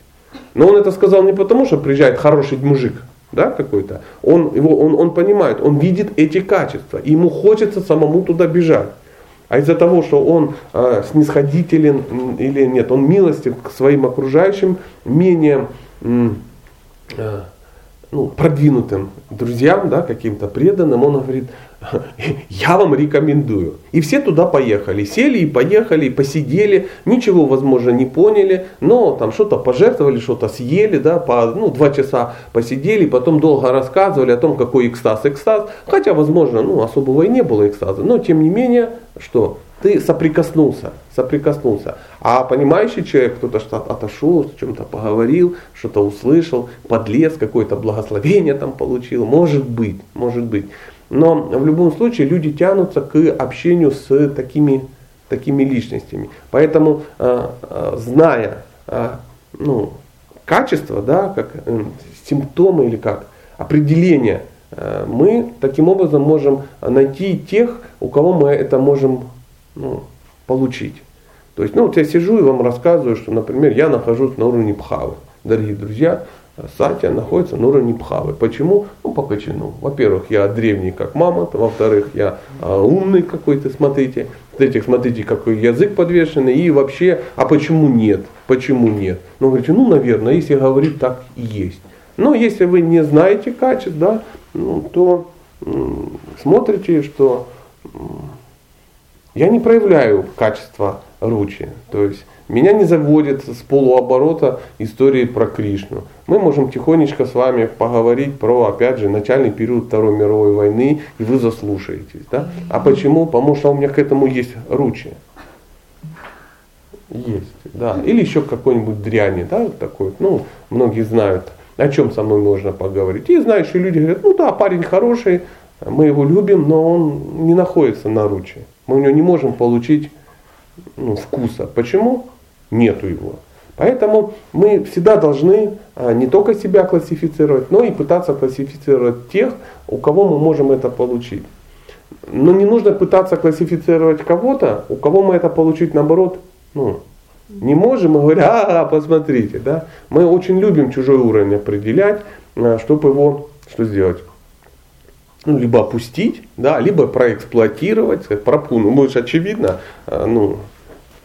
Но он это сказал не потому, что приезжает хороший мужик, да, какой-то. Он, его, он, он понимает, он видит эти качества, и ему хочется самому туда бежать. А из-за того, что он э, снисходителен или нет, он милостив к своим окружающим, менее э, ну, продвинутым друзьям, да, каким-то преданным, он говорит, я вам рекомендую. И все туда поехали, сели и поехали, и посидели, ничего, возможно, не поняли, но там что-то пожертвовали, что-то съели, да, по, ну, два часа посидели, потом долго рассказывали о том, какой экстаз, экстаз, хотя, возможно, ну, особого и не было экстаза, но тем не менее, что? Ты соприкоснулся, соприкоснулся. А понимающий человек, кто-то что отошел, о чем-то поговорил, что-то услышал, подлез, какое-то благословение там получил, может быть, может быть. Но в любом случае люди тянутся к общению с такими, такими личностями. Поэтому, э, э, зная э, ну, качество, да, как э, симптомы или как определение, э, мы таким образом можем найти тех, у кого мы это можем ну, получить. То есть, ну вот я сижу и вам рассказываю, что, например, я нахожусь на уровне пхавы. Дорогие друзья, Сатья находится на уровне пхавы. Почему? Ну, по качану. Во-первых, я древний, как мама. Во-вторых, я а, умный какой-то, смотрите. В-третьих, смотрите, какой язык подвешенный. И вообще, а почему нет? Почему нет? Ну, говорите, ну, наверное, если говорить, так и есть. Но если вы не знаете качеств, да, ну, то м, смотрите, что м, я не проявляю качество ручи. То есть меня не заводит с полуоборота истории про Кришну. Мы можем тихонечко с вами поговорить про, опять же, начальный период Второй мировой войны, и вы заслушаетесь. Да? А почему? Потому что у меня к этому есть ручи. Есть, да. Или еще какой-нибудь дряни, да, такой. Ну, многие знают, о чем со мной можно поговорить. И знающие люди говорят, ну да, парень хороший, мы его любим, но он не находится на руче. Мы у него не можем получить ну, вкуса. Почему? Нету его. Поэтому мы всегда должны а, не только себя классифицировать, но и пытаться классифицировать тех, у кого мы можем это получить. Но не нужно пытаться классифицировать кого-то, у кого мы это получить наоборот ну, не можем, и говоря, а, посмотрите, да. Мы очень любим чужой уровень определять, а, чтобы его что сделать? ну, либо опустить, да, либо проэксплуатировать, пропу, ну, будет очевидно, ну,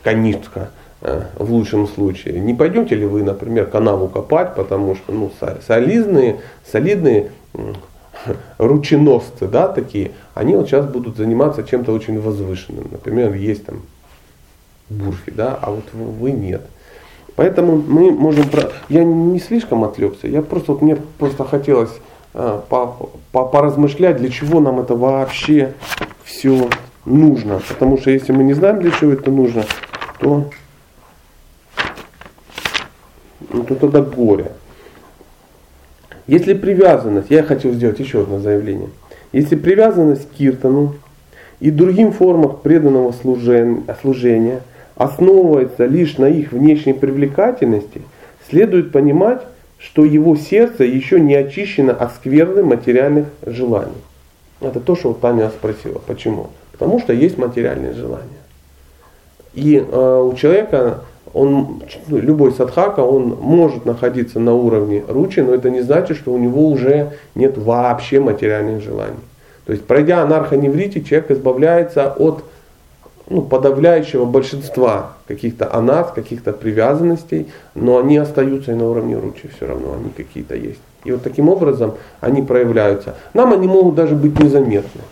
конишка э, в лучшем случае. Не пойдете ли вы, например, канаву копать, потому что, ну, солидные, солидные рученосцы, да, такие, они вот сейчас будут заниматься чем-то очень возвышенным. Например, есть там бурфи, да, а вот вы нет. Поэтому мы можем... Я не слишком отвлекся, я просто, вот мне просто хотелось а, поразмышлять, для чего нам это вообще все нужно. Потому что если мы не знаем, для чего это нужно, то, то тогда горе. Если привязанность, я хотел сделать еще одно заявление. Если привязанность к киртану и другим формам преданного служения, основывается лишь на их внешней привлекательности, следует понимать, что его сердце еще не очищено от скверны материальных желаний. Это то, что Таня спросила. Почему? Потому что есть материальные желания. И э, у человека, он, любой садхака, он может находиться на уровне ручи, но это не значит, что у него уже нет вообще материальных желаний. То есть, пройдя анархоневрите, человек избавляется от ну, подавляющего большинства каких-то анас, каких-то привязанностей, но они остаются и на уровне ручи все равно, они какие-то есть. И вот таким образом они проявляются. Нам они могут даже быть незаметны.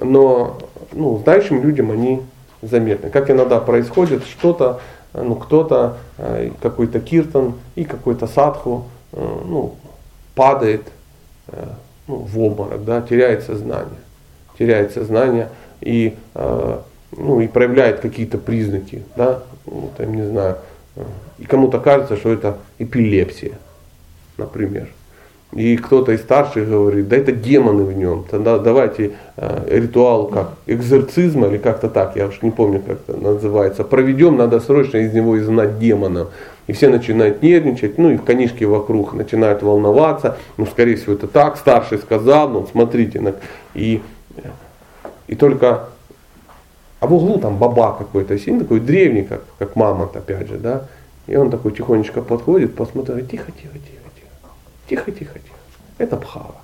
Но ну, знающим людям они заметны. Как иногда происходит что-то, ну, кто-то, э, какой-то киртан и какой-то садху э, ну, падает э, ну, в обморок, да, теряет сознание. Теряет сознание и, ну, и проявляет какие-то признаки, да, ну, там, не знаю, и кому-то кажется, что это эпилепсия, например. И кто-то из старших говорит, да это демоны в нем, тогда давайте э, ритуал как экзорцизма или как-то так, я уж не помню, как это называется, проведем, надо срочно из него изгнать демона. И все начинают нервничать, ну и в конишке вокруг начинают волноваться, ну скорее всего это так, старший сказал, ну смотрите, и, и только, а в углу там баба какой-то сидит, такой древний, как, как мамонт опять же, да, и он такой тихонечко подходит, посмотрит, тихо, тихо, тихо. Тихо, тихо, тихо. Это Бхава.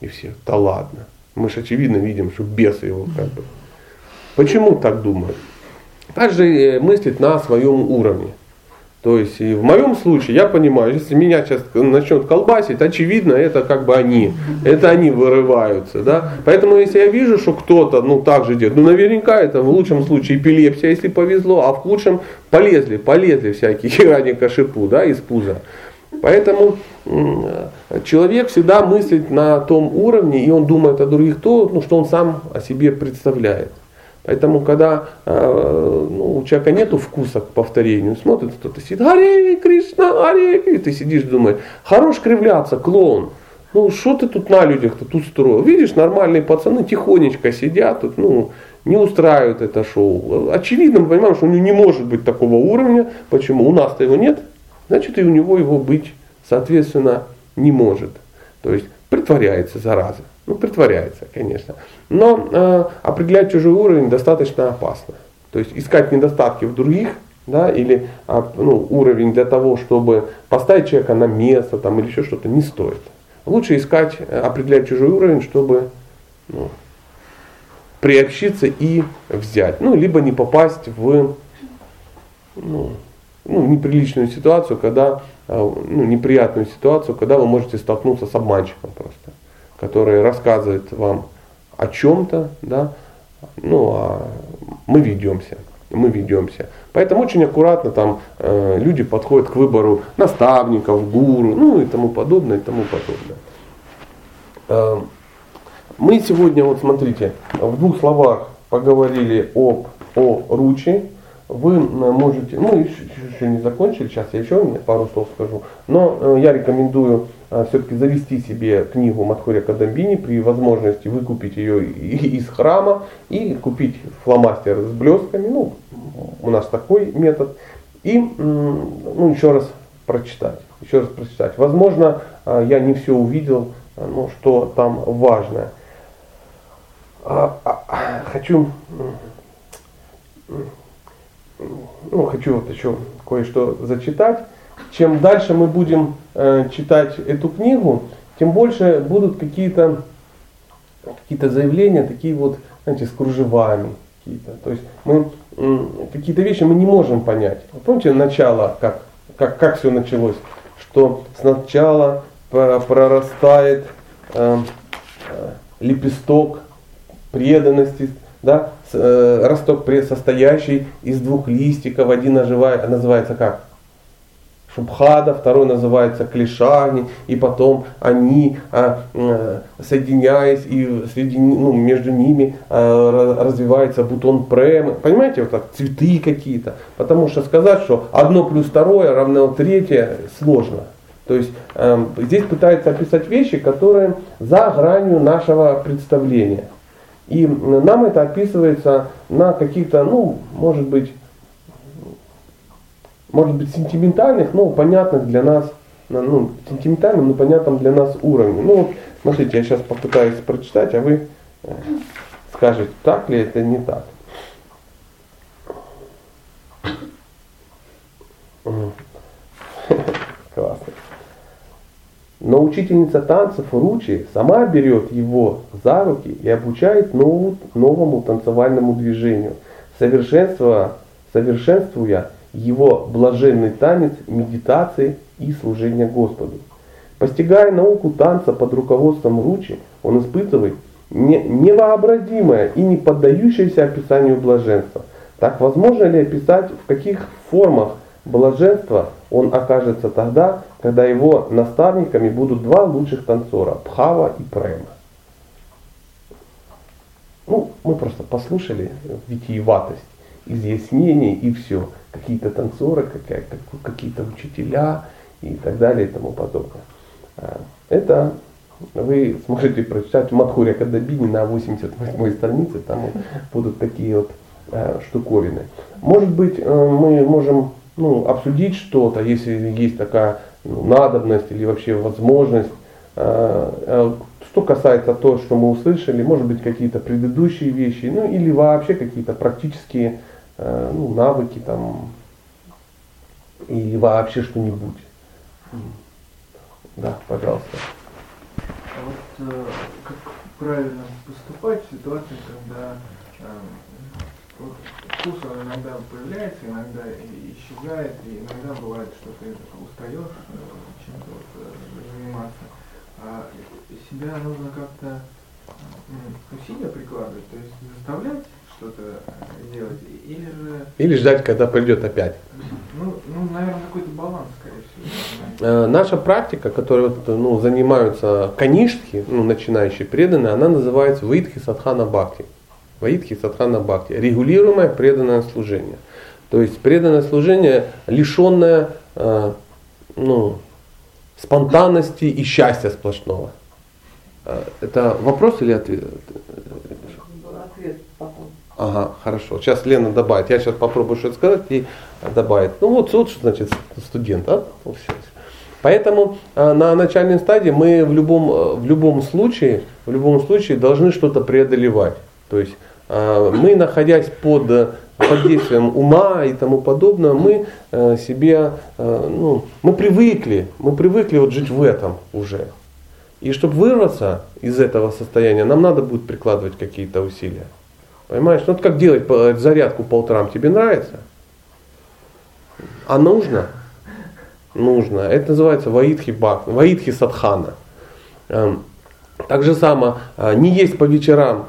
И все, да ладно. Мы же очевидно видим, что бесы его как бы. Почему так думают? Также мыслит на своем уровне. То есть и в моем случае я понимаю, если меня сейчас начнет колбасить, очевидно, это как бы они, это они вырываются. Да? Поэтому если я вижу, что кто-то ну, так же делает, ну наверняка это в лучшем случае эпилепсия, если повезло, а в худшем полезли, полезли всякие херани кашипу да, из пуза. Поэтому человек всегда мыслит на том уровне, и он думает о других то, ну, что он сам о себе представляет. Поэтому, когда э, ну, у человека нет вкуса к повторению, смотрит кто-то сидит, Аре Кришна, Аре и ты сидишь, думаешь, хорош кривляться, клоун. Ну, что ты тут на людях-то тут строил? Видишь, нормальные пацаны тихонечко сидят, тут, ну, не устраивают это шоу. Очевидно, мы понимаем, что у него не может быть такого уровня. Почему? У нас-то его нет, значит и у него его быть, соответственно, не может. То есть притворяется зараза. Ну, притворяется, конечно. Но э, определять чужой уровень достаточно опасно. То есть искать недостатки в других, да, или а, ну, уровень для того, чтобы поставить человека на место там, или еще что-то, не стоит. Лучше искать, э, определять чужой уровень, чтобы ну, приобщиться и взять. Ну, либо не попасть в ну, ну, неприличную ситуацию, когда, э, ну, неприятную ситуацию, когда вы можете столкнуться с обманщиком просто, который рассказывает вам о чем-то, да, ну, а мы ведемся, мы ведемся. Поэтому очень аккуратно там э, люди подходят к выбору наставников, гуру, ну и тому подобное, и тому подобное. Э, мы сегодня, вот смотрите, в двух словах поговорили об, о ручи, вы можете, ну еще, еще не закончили, сейчас я еще пару слов скажу, но э, я рекомендую э, все-таки завести себе книгу Мадхуря Кадамбини, при возможности выкупить ее из храма и купить фломастер с блестками, ну у нас такой метод, и ну, еще раз прочитать, еще раз прочитать. Возможно, э, я не все увидел, но что там важное. А, а, хочу ну, хочу вот еще кое-что зачитать. Чем дальше мы будем э, читать эту книгу, тем больше будут какие-то какие заявления, такие вот, знаете, с кружевами. Какие-то. То есть мы какие-то вещи мы не можем понять. Помните начало, как, как, как все началось? Что сначала прорастает э, э, лепесток преданности, да, э, росток состоящий из двух листиков, один называет, называется как? Шубхада, второй называется клишани, и потом они, а, э, соединяясь, и среди, ну, между ними а, развивается бутон премы. Понимаете, вот так, цветы какие-то. Потому что сказать, что одно плюс второе равно третье, сложно. То есть э, здесь пытается описать вещи, которые за гранью нашего представления. И нам это описывается на каких-то, ну, может быть, может быть, сентиментальных, но понятных для нас, ну, сентиментальным, но понятным для нас уровне. Ну, вот, смотрите, я сейчас попытаюсь прочитать, а вы э, скажете, так ли это, не так. Но учительница танцев Ручи сама берет его за руки и обучает новому, новому танцевальному движению, совершенствуя, совершенствуя его блаженный танец медитации и служения Господу. Постигая науку танца под руководством Ручи, он испытывает не- невообразимое и не поддающееся описанию блаженства. Так возможно ли описать, в каких формах блаженства он окажется тогда, когда его наставниками будут два лучших танцора – Пхава и Према? Ну, мы просто послушали витиеватость, изъяснений и все. Какие-то танцоры, какие-то учителя и так далее и тому подобное. А, Это вы сможете прочитать в Мадхуря Кадабини на 88 странице, там будут такие вот э, штуковины. Может быть, э, мы можем ну, обсудить что-то, если есть такая ну, надобность или вообще возможность. Э, э, Что касается того, что мы услышали, может быть какие-то предыдущие вещи, ну или вообще какие-то практические э, ну, навыки там и вообще что-нибудь. Да, пожалуйста. А вот э, как правильно поступать в ситуации, когда э, вот вкус он иногда появляется, иногда исчезает, и иногда бывает, что ты устаешь э, чем-то вот, э, заниматься. А себя нужно как-то м, усилия прикладывать, то есть заставлять что-то э, делать, или же, Или ждать, когда придет опять. ну, ну наверное, какой-то баланс, скорее всего. Наша практика, которой ну, занимаются каништхи, ну, начинающие преданные, она называется Ваидхи Садхана Бхакти. Ваидхи Садхана Бхакти. Регулируемое преданное служение. То есть преданное служение, лишенное э, ну, спонтанности и счастья сплошного. Э, Это вопрос или ответ? Ответ потом. Ага, хорошо. Сейчас Лена добавит. Я сейчас попробую что-то сказать и добавит. Ну вот, вот что значит студент, а? Поэтому э, на начальной стадии мы в любом, в любом случае, в любом случае должны что-то преодолевать. То есть э, мы, находясь под, э, под действием ума и тому подобное, мы э, себе, э, ну, мы привыкли, мы привыкли вот жить в этом уже. И чтобы вырваться из этого состояния, нам надо будет прикладывать какие-то усилия. Понимаешь? Ну, вот как делать зарядку по утрам, тебе нравится? А нужно? Нужно. Это называется ваидхи бак, ваидхи садхана. Эм, Так же само, не есть по вечерам.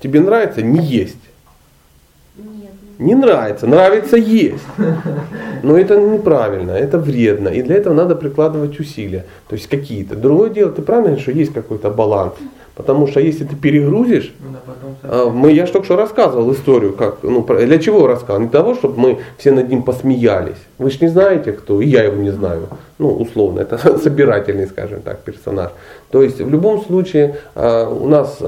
Тебе нравится? Не есть. Нет. Не нравится, нравится есть. Но это неправильно, это вредно. И для этого надо прикладывать усилия. То есть какие-то. Другое дело, ты правильно, что есть какой-то баланс. Потому что если ты перегрузишь, Ну, да, потом а, Мы, я же только что рассказывал историю, как, ну, для чего рассказывал? Не для того, чтобы мы все над ним посмеялись. Вы же не знаете, кто, и я его не знаю. Ну, условно, это собирательный, скажем так, персонаж. То есть, в любом случае, а, у нас,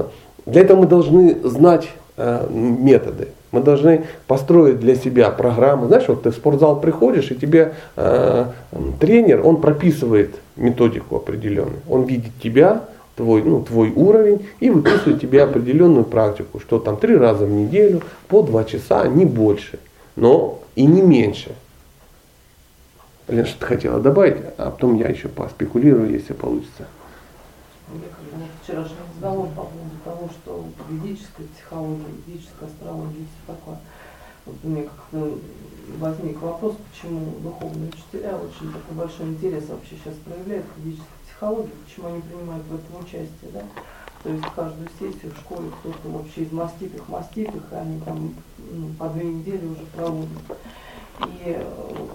для этого мы должны знать а, методы. Мы должны построить для себя программу. Знаешь, вот ты в спортзал приходишь, и тебе а, тренер, он прописывает методику определенную. Он видит тебя, твой, ну, твой уровень и выписывает тебе определенную практику, что там три раза в неделю, по два часа, не больше, но и не меньше. Лена, что ты хотела добавить, а потом я еще поспекулирую, если получится. Как бы вот вчерашний разговор по поводу того, что ведическая психология, ведическая астрология и все такое. Вот у меня как-то возник вопрос, почему духовные учителя очень такой большой интерес вообще сейчас проявляют к ведической психологии, почему они принимают в этом участие, да? То есть каждую сессию в школе кто-то вообще из маститых маститых, и они там ну, по две недели уже проводят. И,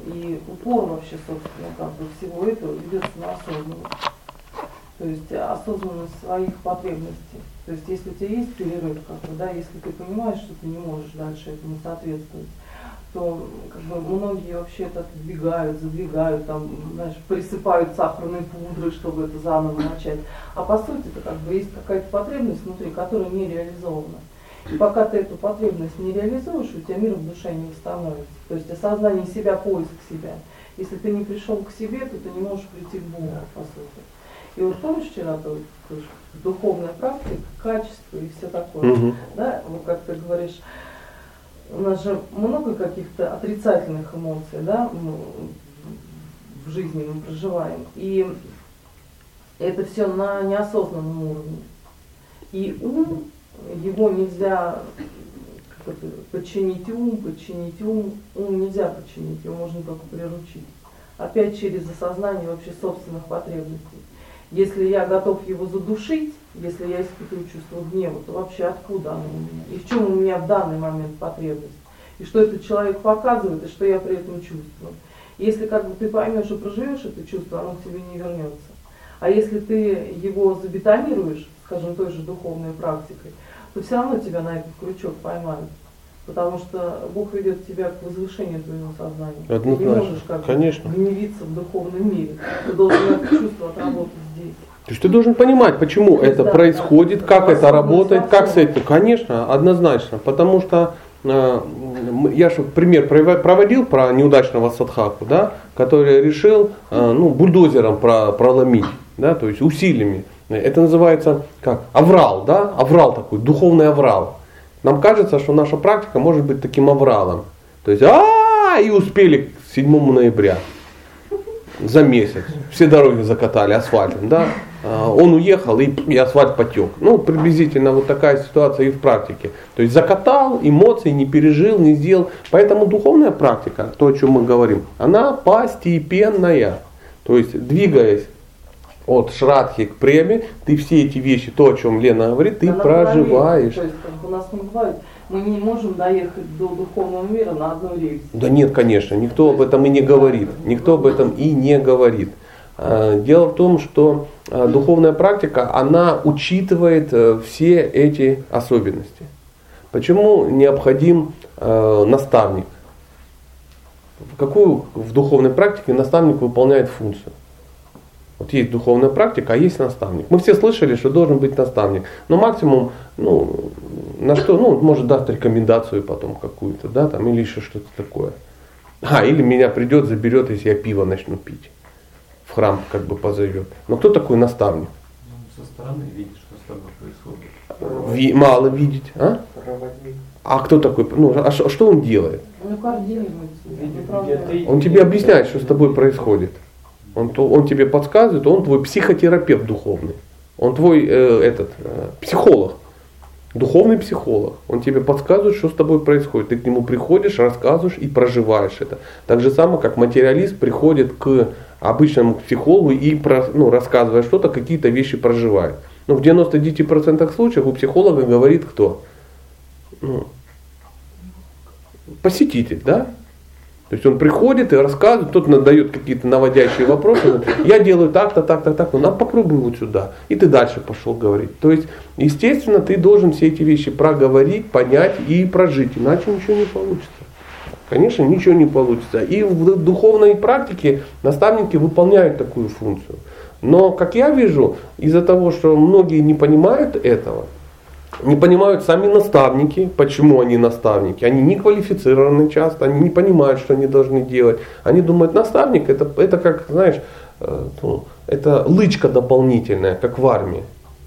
и упор вообще, собственно, как бы всего этого ведется на осознанность. То есть осознанность своих потребностей. То есть если у тебя есть перерыв, как бы, да, если ты понимаешь, что ты не можешь дальше этому соответствовать, то как бы, многие вообще это отодвигают, задвигают, там, знаешь, присыпают сахарной пудрой, чтобы это заново начать. А по сути это как бы есть какая-то потребность внутри, которая не реализована. И пока ты эту потребность не реализуешь, у тебя мир в душе не восстановится. То есть осознание себя, поиск себя. Если ты не пришел к себе, то ты не можешь прийти к Богу, по сути. И вот помнишь вот говоришь, духовная практика, качество и все такое. Мгм. Да, вот как ты говоришь, у нас же много каких-то отрицательных эмоций, да, мы в жизни мы проживаем. И Это все на неосознанном уровне. И ум, его нельзя это, подчинить ум, подчинить ум. Ум нельзя подчинить, его можно только приручить. Опять через осознание вообще собственных потребностей. Если я готов его задушить, если я испытываю чувство гнева, то вообще откуда оно у меня? И в чем у меня в данный момент потребность? И что этот человек показывает, и что я при этом чувствую. Если как бы ты поймешь и проживешь это чувство, оно к тебе не вернется. А если ты его забетонируешь, скажем, той же духовной практикой, то все равно тебя на этот крючок поймают. Потому что Бог ведет тебя к возвышению твоего сознания. Однозначно. Ты не можешь как бы Конечно. гневиться в духовном мире. Ты должен это чувство отработать. То есть ты должен понимать, почему это да, происходит, да. как это работает, как с этим. Конечно, однозначно. Потому что э, я же пример прово- проводил про неудачного садхаку, да, который решил э, ну, бульдозером про- проломить, да, то есть усилиями. Это называется как? Аврал, да? Аврал такой, духовный аврал. Нам кажется, что наша практика может быть таким авралом. То есть, а и успели к 7 ноября за месяц. Все дороги закатали асфальтом, да. А, Он уехал и, и асфальт потек. Ну, приблизительно вот такая ситуация и в практике. То есть закатал, эмоций не пережил, не сделал. Поэтому духовная практика, то, о чем мы говорим, она постепенная. То есть двигаясь от шрадхи к преме, ты все эти вещи, то, о чем Лена говорит, ты Она проживаешь. То есть как у нас не бывает, мы не можем доехать до духовного мира на одной рельсе. Да нет, конечно, никто об этом и не говорит. Никто об этом и не говорит. А, Дело в том, что а, духовная практика, она учитывает э, все эти особенности. Почему необходим э, наставник? Какую в духовной практике наставник выполняет функцию? Вот есть духовная практика, а есть наставник. Мы все слышали, что должен быть наставник. Но максимум, ну, на что, ну, он может даст рекомендацию потом какую-то, да, там, или еще что-то такое. А, или меня придет, заберет, если я пиво начну пить. В храм как бы позовет. Но кто такой наставник? Ну, Со стороны видишь, что с тобой происходит. Ви- мало видеть, а? А кто такой? Ну, а ш- что он делает? Ну, координируется. направляет. Он тебе объясняет, что с тобой происходит. Он, он тебе подсказывает, он твой психотерапевт духовный. Он твой э, этот э, психолог, духовный психолог. Он тебе подсказывает, что с тобой происходит. Ты к нему приходишь, рассказываешь и проживаешь это. Так же самое, как материалист приходит к обычному психологу и ну, рассказывая что-то, какие-то вещи проживает. Но в 99% случаев у психолога говорит кто? Ну, посетитель, да? То есть он приходит и рассказывает, тот дает какие-то наводящие вопросы, говорит, я делаю так-то, так-то, так-то, ну попробуй вот сюда. И ты дальше пошел говорить. То есть, естественно, ты должен все эти вещи проговорить, понять и прожить, иначе ничего не получится. Конечно, ничего не получится. И в духовной практике наставники выполняют такую функцию. Но, как я вижу, из-за того, что многие не понимают этого, не понимают сами наставники, почему они наставники. Они не квалифицированы часто, они не понимают, что они должны делать. Они думают, наставник это, это как, знаешь, э, ну, это лычка дополнительная, как в армии.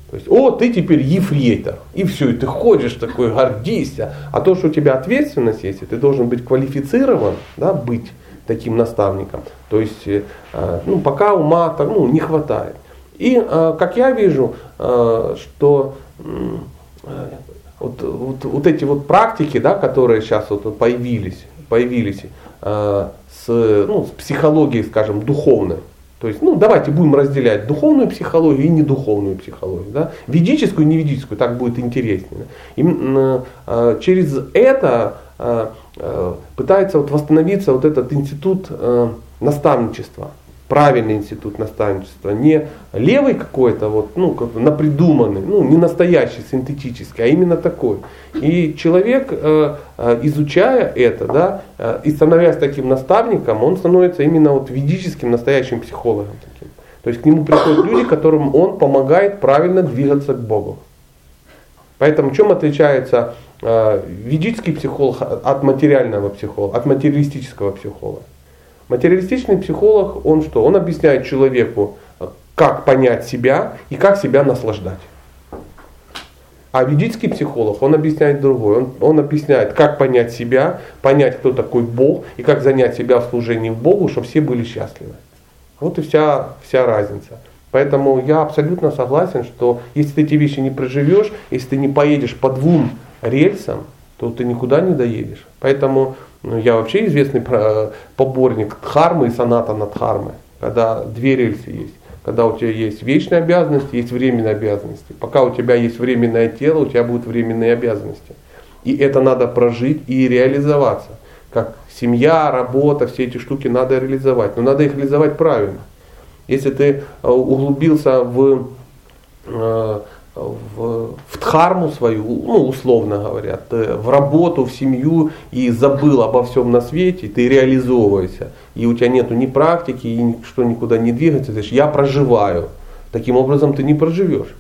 То есть, о, ты теперь ефрейтор. И все, и ты ходишь такой, гордишься. А то, что у тебя ответственность есть, и ты должен быть квалифицирован, да, быть таким наставником. То есть, э, э, ну, пока ума ну, не хватает. И, как я вижу, что вот, вот, вот эти вот практики, да, которые сейчас вот появились, появились э, с, ну, с психологией, скажем, духовной. То есть, ну, давайте будем разделять духовную психологию и недуховную психологию. Да? Ведическую и неведическую, так будет интереснее. И, э, через это э, э, пытается вот восстановиться вот этот институт э, наставничества правильный институт наставничества, не левый какой-то, вот, ну, как напридуманный, ну, не настоящий, синтетический, а именно такой. И человек, э, э, изучая это, да, э, и становясь таким наставником, он становится именно вот ведическим настоящим психологом. Таким. То есть к нему приходят люди, которым он помогает правильно двигаться к Богу. Поэтому чем отличается ведический психолог от материального психолога, от материалистического психолога? Материалистичный психолог, он что? Он объясняет человеку, как понять себя и как себя наслаждать. А ведический психолог, он объясняет другое. Он, он объясняет, как понять себя, понять, кто такой Бог, и как занять себя в служении Богу, чтобы все были счастливы. Вот и вся, вся разница. Поэтому я абсолютно согласен, что если ты эти вещи не проживешь, если ты не поедешь по двум рельсам, то ты никуда не доедешь. Поэтому ну, я вообще известный поборник дхармы и саната над дхармой, когда две рельсы есть. Когда у тебя есть вечные обязанности, есть временные обязанности. Пока у тебя есть временное тело, у тебя будут временные обязанности. И это надо прожить и реализоваться. Как семья, работа, все эти штуки надо реализовать. Но надо их реализовать правильно. Если ты э, углубился в, э, в, в дхарму свою, ну, условно говоря, в работу, в семью и забыл обо всем на свете, ты реализовываешься, и у тебя нету ни практики, и что никуда не двигается, ты говоришь, я проживаю. Таким образом ты не проживешь.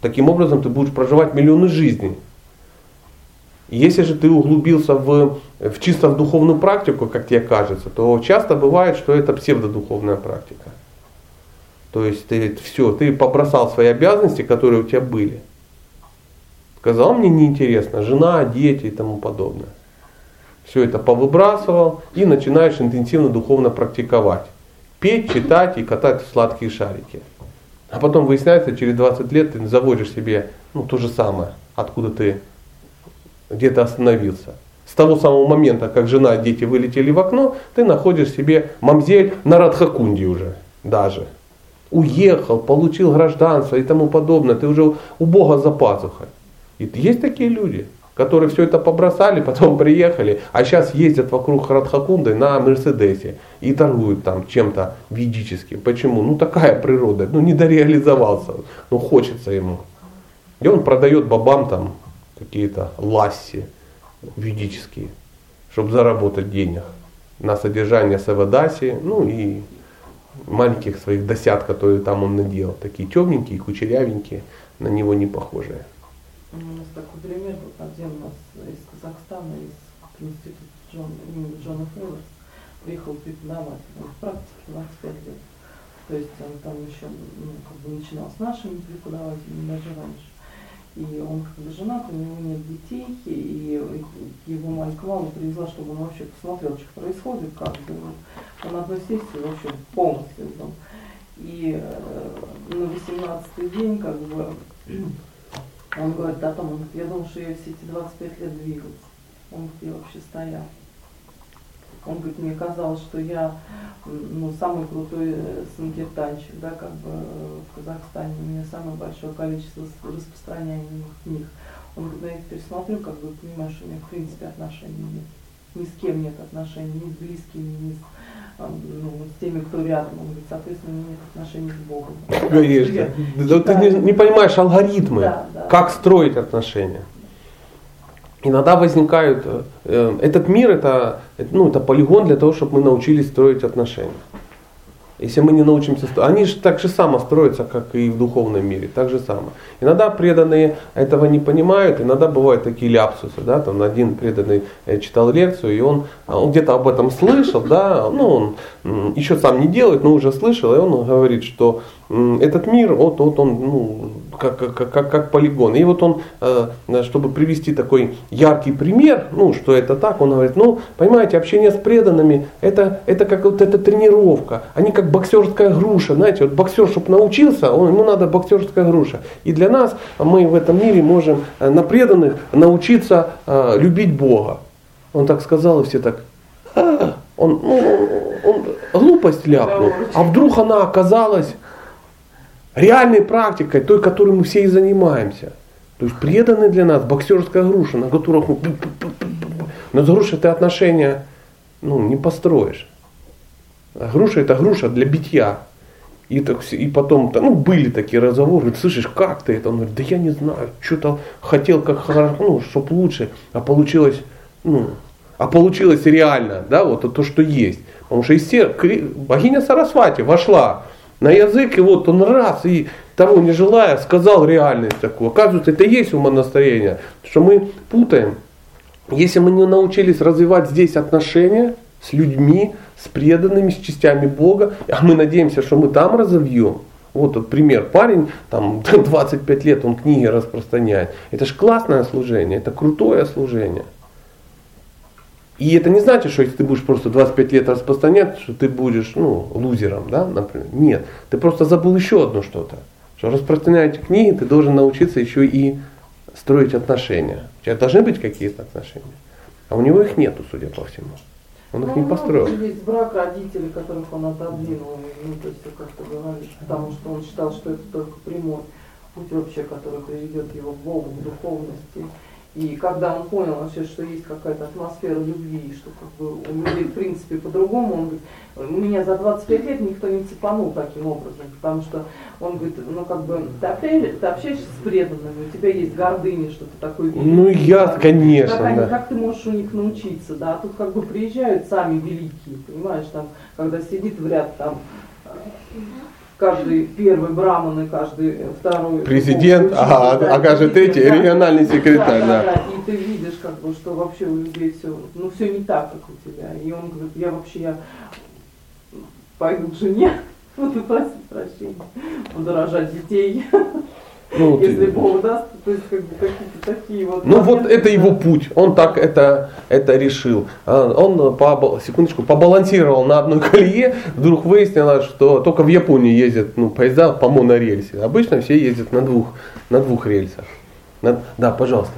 Таким образом ты будешь проживать миллионы жизней. Если же ты углубился в, в чисто в духовную практику, как тебе кажется, то часто бывает, что это псевдодуховная практика. То есть ты все, ты побросал свои обязанности, которые у тебя были. Сказал, мне неинтересно, жена, дети и тому подобное. Все это повыбрасывал и начинаешь интенсивно духовно практиковать. Петь, читать и катать сладкие шарики. А потом выясняется, через 20 лет ты заводишь себе ну, то же самое, откуда ты где-то остановился. С того самого момента, как жена и дети вылетели в окно, ты находишь себе мамзель на Радхакунде уже даже. Уехал, получил гражданство и тому подобное. Ты уже у Бога за пазухой. И есть такие люди, которые все это побросали, потом приехали, а сейчас ездят вокруг Радхакунды на Мерседесе и торгуют там чем-то ведическим. Почему? Ну такая природа, ну не дореализовался, ну хочется ему. И он продает бабам там какие-то ласси ведические, чтобы заработать денег на содержание Савадаси, ну и маленьких своих досят, которые там он надел, такие темненькие, кучерявенькие, на него не похожие. У нас такой пример, вот один у нас из Казахстана, из института Джон, Джона Феллерс, приехал преподавать в практике 25 лет. То есть он там еще ну, как бы начинал с нашими преподавателями даже раньше. И он как бы женат, у него нет детей, и его маленькая мама привезла, чтобы он вообще посмотрел, что происходит, как бы. Он сессии вообще полностью был. И э, на 18 день, как бы, он говорит о том, он я думал, что я все эти 25 лет двигался. Он я вообще стоял. Он говорит, мне казалось, что я ну, самый крутой э, санкиртанчик, да, как бы э, в Казахстане. У меня самое большое количество распространяемых книг. Он говорит, да я теперь смотрю, как бы понимаешь, что у меня в принципе отношений нет. Ни с кем нет отношений, ни с близкими, ни с, ну, с теми, кто рядом. Он говорит, соответственно, у меня нет отношений с Богом. Конечно. Да, ты не, не понимаешь алгоритмы, да, да. как строить отношения иногда возникают, э, этот мир это, ну, это полигон для того, чтобы мы научились строить отношения. Если мы не научимся, они же так же само строятся, как и в духовном мире, так же само. Иногда преданные этого не понимают, иногда бывают такие ляпсусы, да, там один преданный э, читал лекцию, и он, он где-то об этом слышал, да, ну, он еще сам не делает, но уже слышал, и он говорит, что этот мир, вот, вот он, ну, как, как, как, как полигон. И вот он, э, чтобы привести такой яркий пример, ну, что это так, он говорит, ну, понимаете, общение с преданными, это, это как вот эта тренировка. Они как боксерская груша, знаете, вот боксер, чтобы научился, он, ему надо боксерская груша. И для нас, мы в этом мире можем э, на преданных научиться э, любить Бога. Он так сказал, и все так, он, ну, он, он глупость ляпнул. А вдруг она оказалась реальной практикой, той, которой мы все и занимаемся. То есть преданный для нас боксерская груша, на которых мы... Но с грушей ты отношения ну, не построишь. А груша это груша для битья. И, так, и потом, ну, были такие разговоры, слышишь, как ты это? Он говорит, да я не знаю, что-то хотел как хорошо, ну, чтобы лучше, а получилось, ну, а получилось реально, да, вот то, что есть. Потому что из богиня Сарасвати вошла на язык, и вот он раз, и того не желая, сказал реальность такую. Оказывается, это и есть умонастроение, что мы путаем. Если мы не научились развивать здесь отношения с людьми, с преданными, с частями Бога, а мы надеемся, что мы там разовьем, вот тот пример. Парень, там 25 лет, он книги распространяет. Это же классное служение, это крутое служение. И это не значит, что если ты будешь просто 25 лет распространять, что ты будешь ну, лузером, да, например. Нет, ты просто забыл еще одно что-то. Что распространяя эти книги, ты должен научиться еще и строить отношения. У тебя должны быть какие-то отношения. А у него их нету, судя по всему. Он их Ну, не много построил. Есть брак родителей, которых он отодвинул, ну, то есть, как ты говоришь, потому что он считал, что это только прямой путь вообще, который приведет его к Богу, к духовности. И когда он понял вообще, что есть какая-то атмосфера любви, что как бы у людей в принципе по-другому, он говорит, у меня за 25 лет никто не цепанул таким образом, потому что он говорит, ну как бы ты общаешься, ты общаешься с преданными, у тебя есть гордыня, что ты такой великий. Ну, я, конечно, как, да. как ты можешь у них научиться, да? А тут как бы приезжают сами великие, понимаешь, там, когда сидит в ряд там каждый первый браман и каждый э, второй Президент, учитель, а, да, а каждый третий да. региональный секретарь, да. да. И ты видишь, как бы, что вообще у людей все, ну все не так, как у тебя. И он говорит, я вообще я пойду к жене, буду просить прощения, буду рожать детей, Ну, если ты- Бог даст, то есть как бы какие-то такие вот. Ну вот это его путь, он так это, это решил. А, Он, по, секундочку, побалансировал на одной колее, вдруг выяснилось, что только в Японии ездят ну, поезда по монорельсе. Обычно все ездят на двух, на двух рельсах. На- да, пожалуйста.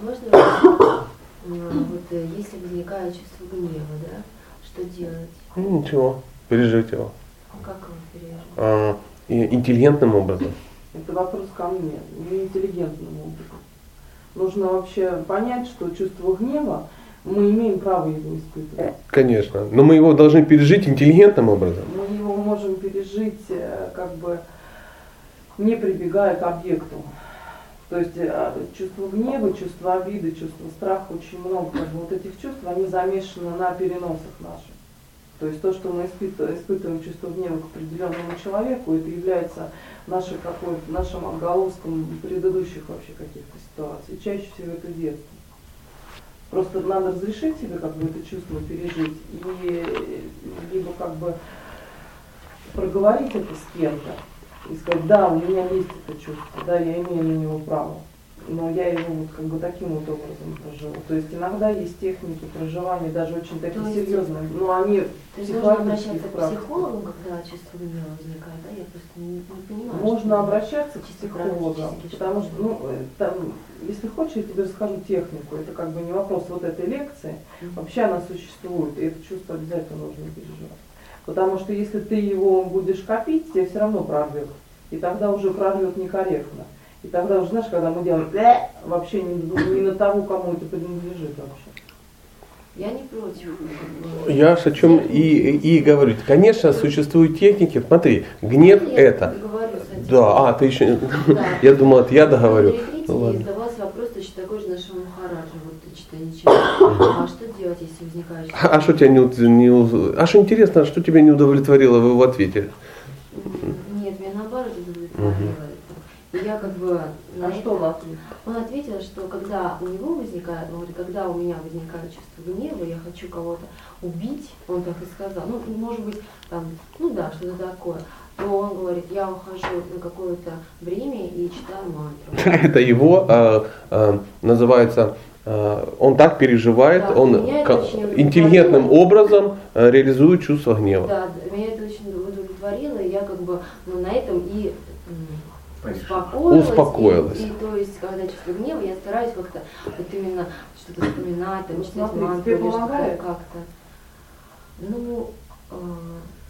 Можно? М, вот э, если возникает чувство гнева, да, что делать? Ну, ничего, пережить его. Как его пережить? А, интеллигентным образом. Это вопрос ко мне, не интеллигентным образом. Нужно вообще понять, что чувство гнева мы имеем право его испытывать. Конечно. Но мы его должны пережить интеллигентным образом. Мы его можем пережить, э, как бы не прибегая к объекту. То есть э, чувство гнева, чувство обиды, чувство страха, очень много вот этих чувств, они замешаны на переносах наших. То есть то, что мы испыт- испытываем чувство гнева к определенному человеку, это является нашей какой нашим отголоском предыдущих вообще каких-то ситуаций. Чаще всего это детство. Просто надо разрешить себе как бы это чувство пережить и либо как бы проговорить это с кем-то и сказать, да, у меня есть это чувство, да, я имею на него право, но я его вот как бы таким вот образом проживу. То есть иногда есть техники проживания, даже очень такие есть- серьезные, но они То есть психологические обращаться к психологу, когда чувство гнева возникает, да? Я просто не, не понимаю. Можно обращаться к практически, потому что ну, э, там, если хочешь, я тебе расскажу технику. Это как бы не вопрос вот этой лекции. Мгм. Вообще она существует, и это чувство обязательно нужно переживать. Потому что если ты его будешь копить, тебе все равно прорвет. И тогда уже прорвет некорректно. И тогда уже, знаешь, когда мы делаем «э», вообще не, не на того, кому это принадлежит вообще. Я не против. Я о чем и, и говорю. Конечно, существуют техники. Смотри, гнев Я это. говорю. Да, а, ты еще... Да. Я думал, это я договорю. Смотрите, Ну ладно. задавался вопрос точно такой же нашему Махараджу. Вот ты читай ничего. А что делать, если возникает А что тебя не, не А что интересно, что тебя не удовлетворило в его ответе? Нет, меня наоборот удовлетворило это. И я как бы на А это- что есть? Он ответил, что когда у него возникает, он говорит, когда у меня возникает чувство гнева, я хочу кого-то убить, он так и сказал, ну, может быть, там, ну да, что-то такое, то он говорит, я ухожу на какое-то время и читаю мантру. Это его а, а, называется. а, он так переживает, Да, он интеллигентным образом реализует чувство гнева. Да, меня это очень удовлетворило, и я как бы ну, на этом и успокоилась. Успокоилась. И, и то есть, когда чувство гнева, я стараюсь как-то вот именно что-то вспоминать, там, Ну, читать мантру или что-то как-то. Ну, э,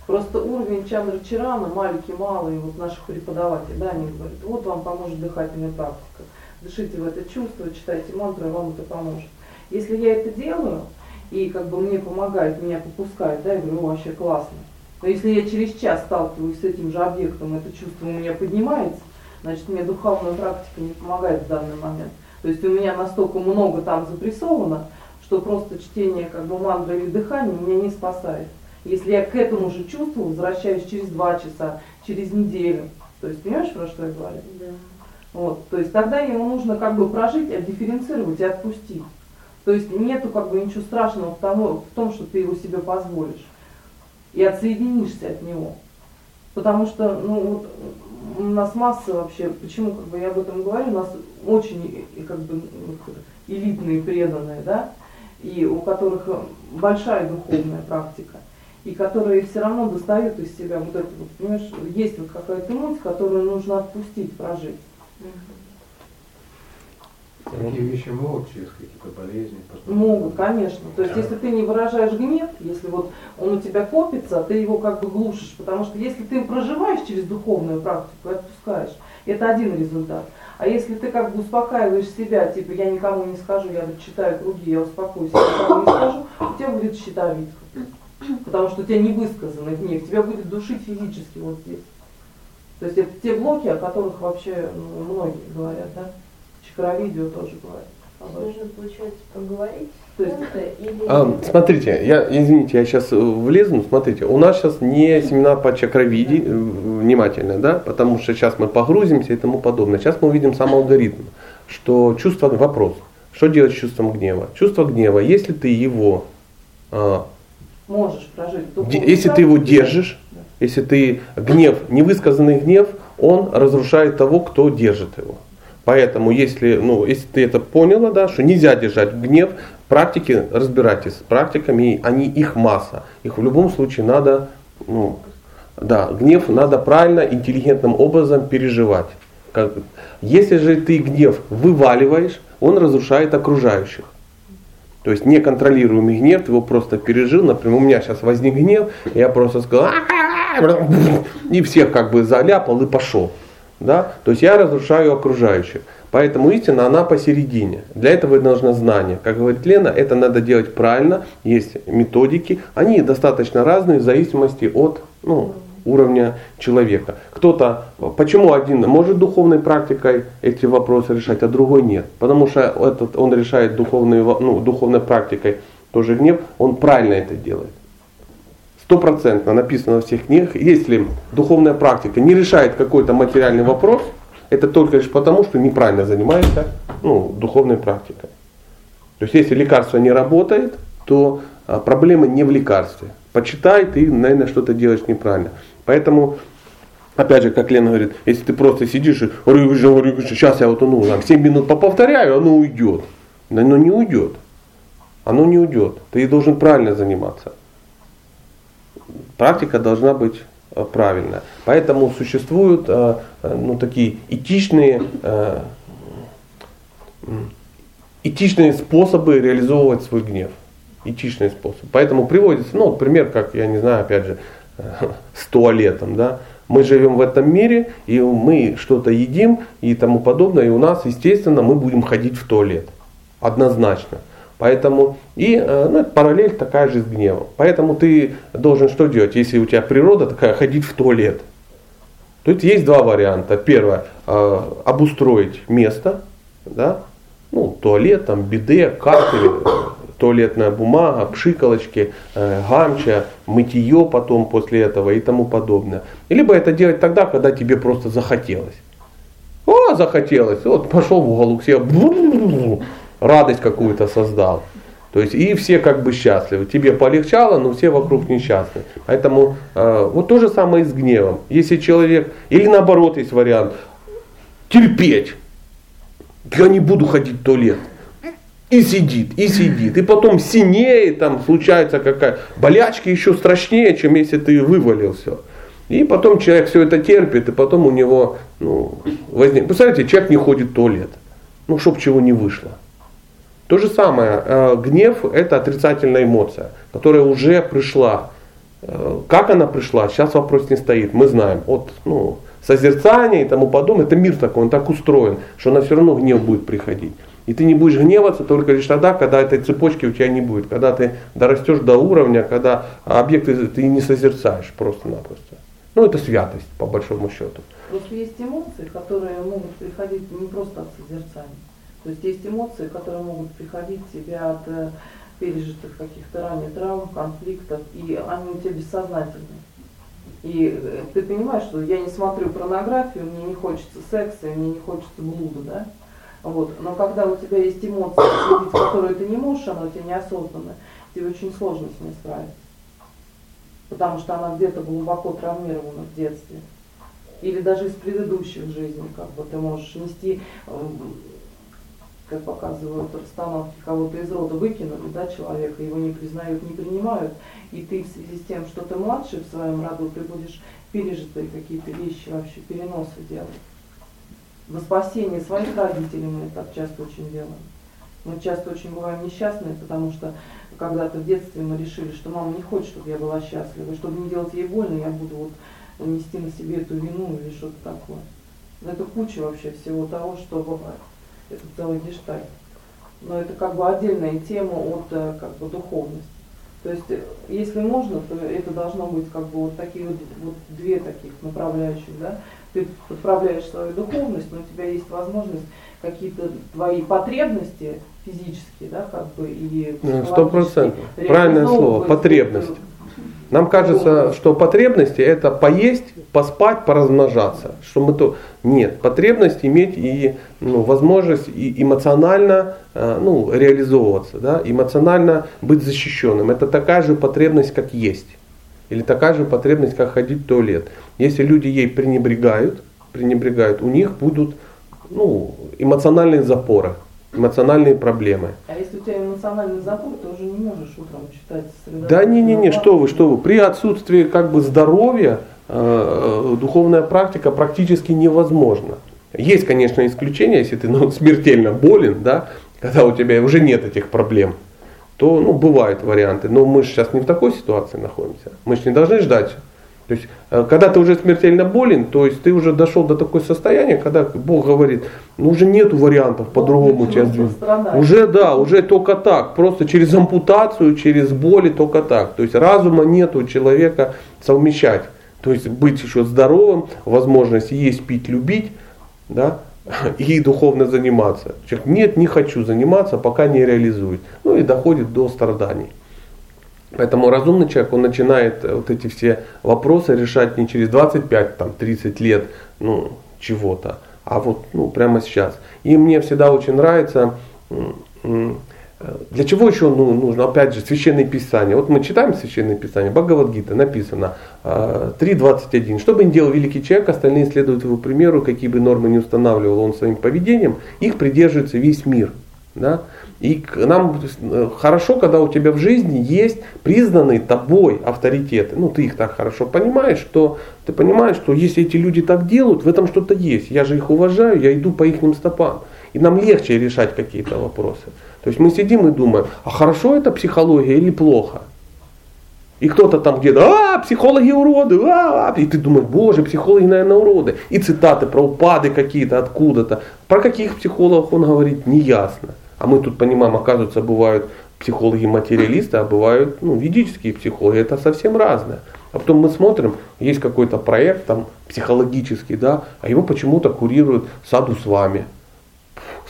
Просто уровень Чандра Чарана, маленький, малый, вот наших преподавателей, да, они говорят, вот вам поможет дыхательная практика. Дышите в это чувство, читайте мантру, и вам это поможет. Если я это делаю, и как бы мне помогает, меня попускает, да, я говорю, «О, вообще классно. Но если я через час сталкиваюсь с этим же объектом, это чувство у меня поднимается, значит, мне духовная практика не помогает в данный момент. То есть у меня настолько много там запрессовано, что просто чтение как бы мантры или дыхания меня не спасает. Если я к этому же чувству возвращаюсь через два часа, через неделю, то есть понимаешь, про что я говорю? да. Вот, то есть тогда ему нужно как бы прожить, отдифференцировать и отпустить. То есть нету как бы ничего страшного в, тому, в том, что ты его себе позволишь. И отсоединишься от него. Потому что, ну, вот, у нас масса вообще, почему как бы я об этом говорю, у нас очень как бы элитные преданные, да, и у которых большая духовная практика, и которые все равно достают из себя вот это вот, понимаешь, есть вот какая-то эмоция, которую нужно отпустить, прожить. Такие вещи могут через какие-то болезни потом? Могут, конечно. То есть, если ты не выражаешь гнев, если вот он у тебя копится, ты его как бы глушишь, потому что если ты проживаешь через духовную практику и отпускаешь, это один результат. А если ты как бы успокаиваешь себя, типа я никому не скажу, я вот читаю круги, я успокоюсь, я никому не скажу, у тебя будет щитовидка. Потому что у тебя не высказанный гнев, тебя будет душить физически вот здесь. То есть это те блоки, о которых вообще ну, многие говорят, да? Чакровидео тоже говорят. об этом. Нужно, получается, поговорить или... А, смотрите, я, извините, я сейчас влезу, смотрите, у нас сейчас не семинар по чакровиде, э, внимательно, да, потому что сейчас мы погрузимся и тому подобное. Сейчас мы увидим сам алгоритм, что чувство, вопрос, что делать с чувством гнева? Чувство гнева, если ты его, а, Можешь прожить. де- если ты его держишь, да. если ты гнев, невысказанный гнев, он разрушает того, кто держит его. Поэтому, если, ну, если ты это поняла, да, что нельзя держать гнев, практики, разбирайтесь с практиками, они, их масса. Их в любом случае надо, ну, да, гнев надо правильно, интеллигентным образом переживать. Как- если же ты гнев вываливаешь, он разрушает окружающих. То есть неконтролируемый гнев, ты его просто пережил. Например, у меня сейчас возник гнев, я просто сказал, и всех как бы заляпал и пошел. Да? То есть я разрушаю окружающих. Поэтому истина, она посередине. Для этого нужно знание. Как говорит Лена, это надо делать правильно. Есть методики. Они достаточно разные в зависимости от ну, уровня человека. Кто-то, почему один может духовной практикой эти вопросы решать, а другой нет? Потому что этот, он решает духовной, ну, духовной практикой тоже гнев, он правильно это делает. Стопроцентно написано во всех книгах, если духовная практика не решает какой-то материальный вопрос, это только лишь потому, что неправильно занимается ну, духовной практикой. То есть если лекарство не работает, то а, проблема не в лекарстве. Почитай, ты, наверное, что-то делаешь неправильно. Поэтому, опять же, как Лена говорит, если ты просто сидишь и сейчас я вот ну, там, 7 минут поповторяю, оно уйдет. Но оно не уйдет. Оно не уйдет. Ты должен правильно заниматься. Практика должна быть э, правильная. Поэтому существуют э, э, ну, такие этичные, этичные способы реализовывать свой гнев. Этичный способ. Поэтому приводится, ну, пример, как, я не знаю, опять же, с туалетом, да. Мы живем в этом мире, и мы что-то едим и тому подобное, и у нас, естественно, мы будем ходить в туалет. Однозначно. Поэтому и э, ну, параллель такая же с гневом. Поэтому ты должен что делать, если у тебя природа такая, ходить в туалет. Тут есть два варианта. Первое, э, обустроить место, да, ну, туалет, там, биде, картель, э, туалетная бумага, пшикалочки, э, гамча, мытье потом после этого и тому подобное. Либо это делать тогда, когда тебе просто захотелось. О, захотелось, вот пошел в уголок себе, радость какую-то создал. То есть и все как бы счастливы. Тебе полегчало, но все вокруг несчастны. Поэтому э, вот то же самое и с гневом. Если человек, или наоборот есть вариант, терпеть. Я не буду ходить в туалет. И сидит, и сидит. И потом синеет, там случается какая болячки еще страшнее, чем если ты вывалил все. И потом человек все это терпит, и потом у него ну, возник. Представляете, человек не ходит в туалет. Ну, чтоб чего не вышло. То же самое, э, гнев это отрицательная эмоция, которая уже пришла. Э, Как она пришла, сейчас вопрос не стоит. Мы знаем от ну, созерцания и тому подобное. Это мир такой, он так устроен, что на все равно гнев будет приходить. И ты не будешь гневаться только лишь тогда, когда этой цепочки у тебя не будет. Когда ты дорастешь до уровня, когда объекты ты не созерцаешь просто-напросто. Ну это святость, по большому счету. Просто есть эмоции, которые могут приходить не просто от созерцания. То есть есть эмоции, которые могут приходить тебе от э, пережитых каких-то ранее травм, конфликтов, и они у тебя бессознательные. И э, ты понимаешь, что я не смотрю порнографию, мне не хочется секса, мне не хочется блуда, да? Вот. Но когда у тебя есть эмоции, которые ты не можешь, она у тебя неосознанная, тебе очень сложно с ней справиться. Потому что она где-то глубоко травмирована в детстве. Или даже из предыдущих жизней, как бы ты можешь нести эм, как показывают расстановки, кого-то из рода выкинули, да, человека, его не признают, не принимают, и ты в связи с тем, что ты младший в своем роду, ты будешь пережитые какие-то вещи вообще, переносы делать. Во спасение своих родителей мы так часто очень делаем. Мы часто очень бываем несчастные, потому что когда-то в детстве мы решили, что мама не хочет, чтобы я была счастлива, чтобы не делать ей больно, я буду вот нести на себе эту вину или что-то такое. Это куча вообще всего того, что бывает. Это целый гештальт. Но это как бы отдельная тема от э, как бы духовности. То есть, э, если можно, то это должно быть как бы вот такие вот, вот две таких направляющих, да. Ты подправляешь свою духовность, но у тебя есть возможность какие-то твои потребности физические, да, как бы и Ну, Сто процентов. Правильное слово. Потребность. Нам кажется, что потребности это поесть, поспать, поразмножаться. Что мы то нет, потребность иметь и ну, возможность и эмоционально э, ну, реализовываться, да, эмоционально быть защищенным. Это такая же потребность, как есть, или такая же потребность, как ходить в туалет. Если люди ей пренебрегают, пренебрегают, у них будут ну, эмоциональные запоры, эмоциональные проблемы. А если у тебя эмоциональный запор, ты уже не можешь утром читать Да не, не, не, что вы, что вы. При отсутствии как бы здоровья э, э, духовная практика практически невозможна. Есть, конечно, исключения, если ты ну, смертельно болен, да, когда у тебя уже нет этих проблем, то ну, бывают варианты. Но мы же сейчас не в такой ситуации находимся. Мы же не должны ждать. То есть, э, когда ты уже смертельно болен, то есть ты уже дошел до такой состояния, когда Бог говорит, ну уже нету вариантов по-другому тебя сдвинуть. Уже да, уже только так, просто через ампутацию, через боли только так. То есть разума нет у человека совмещать. То есть быть еще здоровым, возможность есть, пить, любить, да, и духовно заниматься. Человек, нет, не хочу заниматься, пока не реализует. Ну и доходит до страданий. Поэтому разумный человек, он начинает вот эти все вопросы решать не через 25, там, 30 лет, ну, чего-то, а вот, ну, прямо сейчас. И мне всегда очень нравится, м, для чего еще ну, нужно, опять же, священное писание. Вот мы читаем священное писание, Бхагавадгита написано э, 3.21. Что бы ни делал великий человек, остальные следуют его примеру, какие бы нормы не устанавливал он своим поведением, их придерживается весь мир. Да? И нам э, хорошо, когда у тебя в жизни есть признанные тобой авторитеты. Ну, ты их так хорошо понимаешь, что ты понимаешь, что если эти люди так делают, в этом что-то есть. Я же их уважаю, я иду по их стопам. И нам легче решать какие-то вопросы. То есть мы сидим и думаем, а хорошо это психология или плохо? И кто-то там где-то, а, психологи уроды, а, а, и ты думаешь, боже, психологи, наверное, уроды. И цитаты про упады какие-то откуда-то. Про каких психологов он говорит, неясно. А мы тут понимаем, оказывается, бывают психологи-материалисты, а бывают ну, ведические психологи. Это совсем разное. А потом мы смотрим, есть какой-то проект там психологический, да, а его почему-то курирует Саду с вами.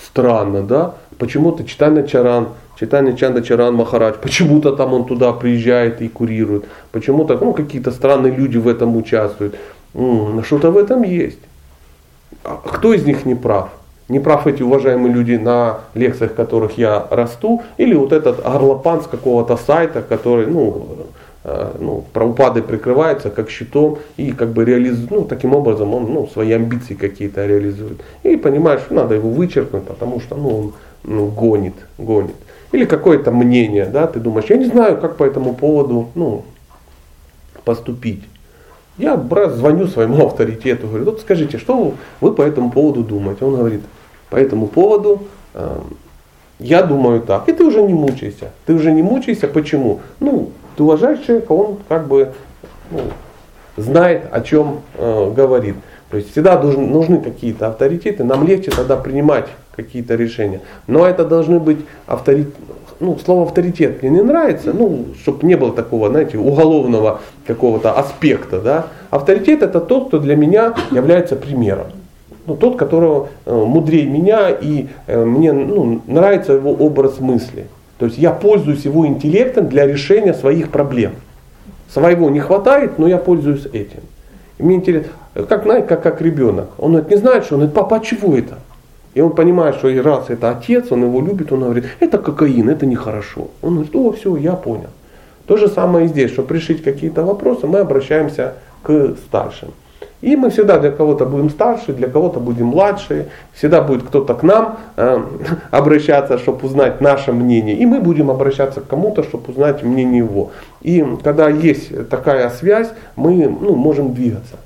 Странно, да? Почему-то Читайна Чаран, Читайна Чанда Чаран Махарадж, почему-то там он туда приезжает и курирует. Почему-то ну, какие-то странные люди в этом участвуют. М, Что-то в этом есть. А кто из них не прав? Не прав эти уважаемые люди на лекциях, которых я расту, или вот этот горлопан с какого-то сайта, который, ну, э, ну, про упады прикрывается как щитом и как бы реализует, ну, таким образом он ну, свои амбиции какие-то реализует. И понимаешь, надо его вычеркнуть, потому что ну, он ну, гонит, гонит. Или какое-то мнение, да, ты думаешь, я не знаю, как по этому поводу ну, поступить. Я брат, звоню своему авторитету, говорю, вот скажите, что вы по этому поводу думаете? Он говорит, по этому поводу э, я думаю так. И ты уже не мучайся. Ты уже не мучайся. Почему? Ну, ты уважаешь человека, он как бы ну, знает, о чем э, говорит. То есть всегда должны, нужны какие-то авторитеты, нам легче тогда принимать какие-то решения. Но это должны быть авторитеты. Ну, слово авторитет мне не нравится, ну, чтобы не было такого, знаете, уголовного какого-то аспекта, да. Авторитет это тот, кто для меня является примером. Ну, тот, которого э, мудрее меня и э, мне ну, нравится его образ мысли. То есть я пользуюсь его интеллектом для решения своих проблем. Своего не хватает, но я пользуюсь этим. И мне интересно, как, знаете, как, как ребенок. Он говорит, не знает, что он говорит, папа, а чего это? И он понимает, что и раз это отец, он его любит, он говорит, это кокаин, это нехорошо. Он говорит, о, все, я понял. То же самое и здесь, чтобы решить какие-то вопросы, мы обращаемся к старшим. И мы всегда для кого-то будем старше, для кого-то будем младше, всегда будет кто-то к нам э, обращаться, чтобы узнать наше мнение, и мы будем обращаться к кому-то, чтобы узнать мнение его. И когда есть такая связь, мы ну, можем двигаться,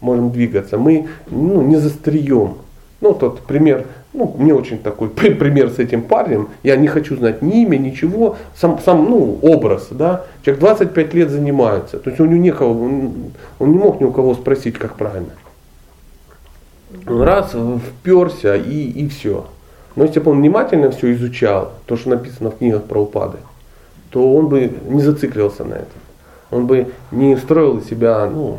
можем двигаться, мы ну, не застреем. Ну, тот пример, ну, мне очень такой пример с этим парнем, я не хочу знать ни имя, ничего, сам, сам ну, образ, да, человек 25 лет занимается, то есть у него некого, он, он не мог ни у кого спросить, как правильно. Он раз вперся и, и все. Но если бы он внимательно все изучал, то, что написано в книгах про упады, то он бы не зацикливался на этом. Он бы не строил из себя ну,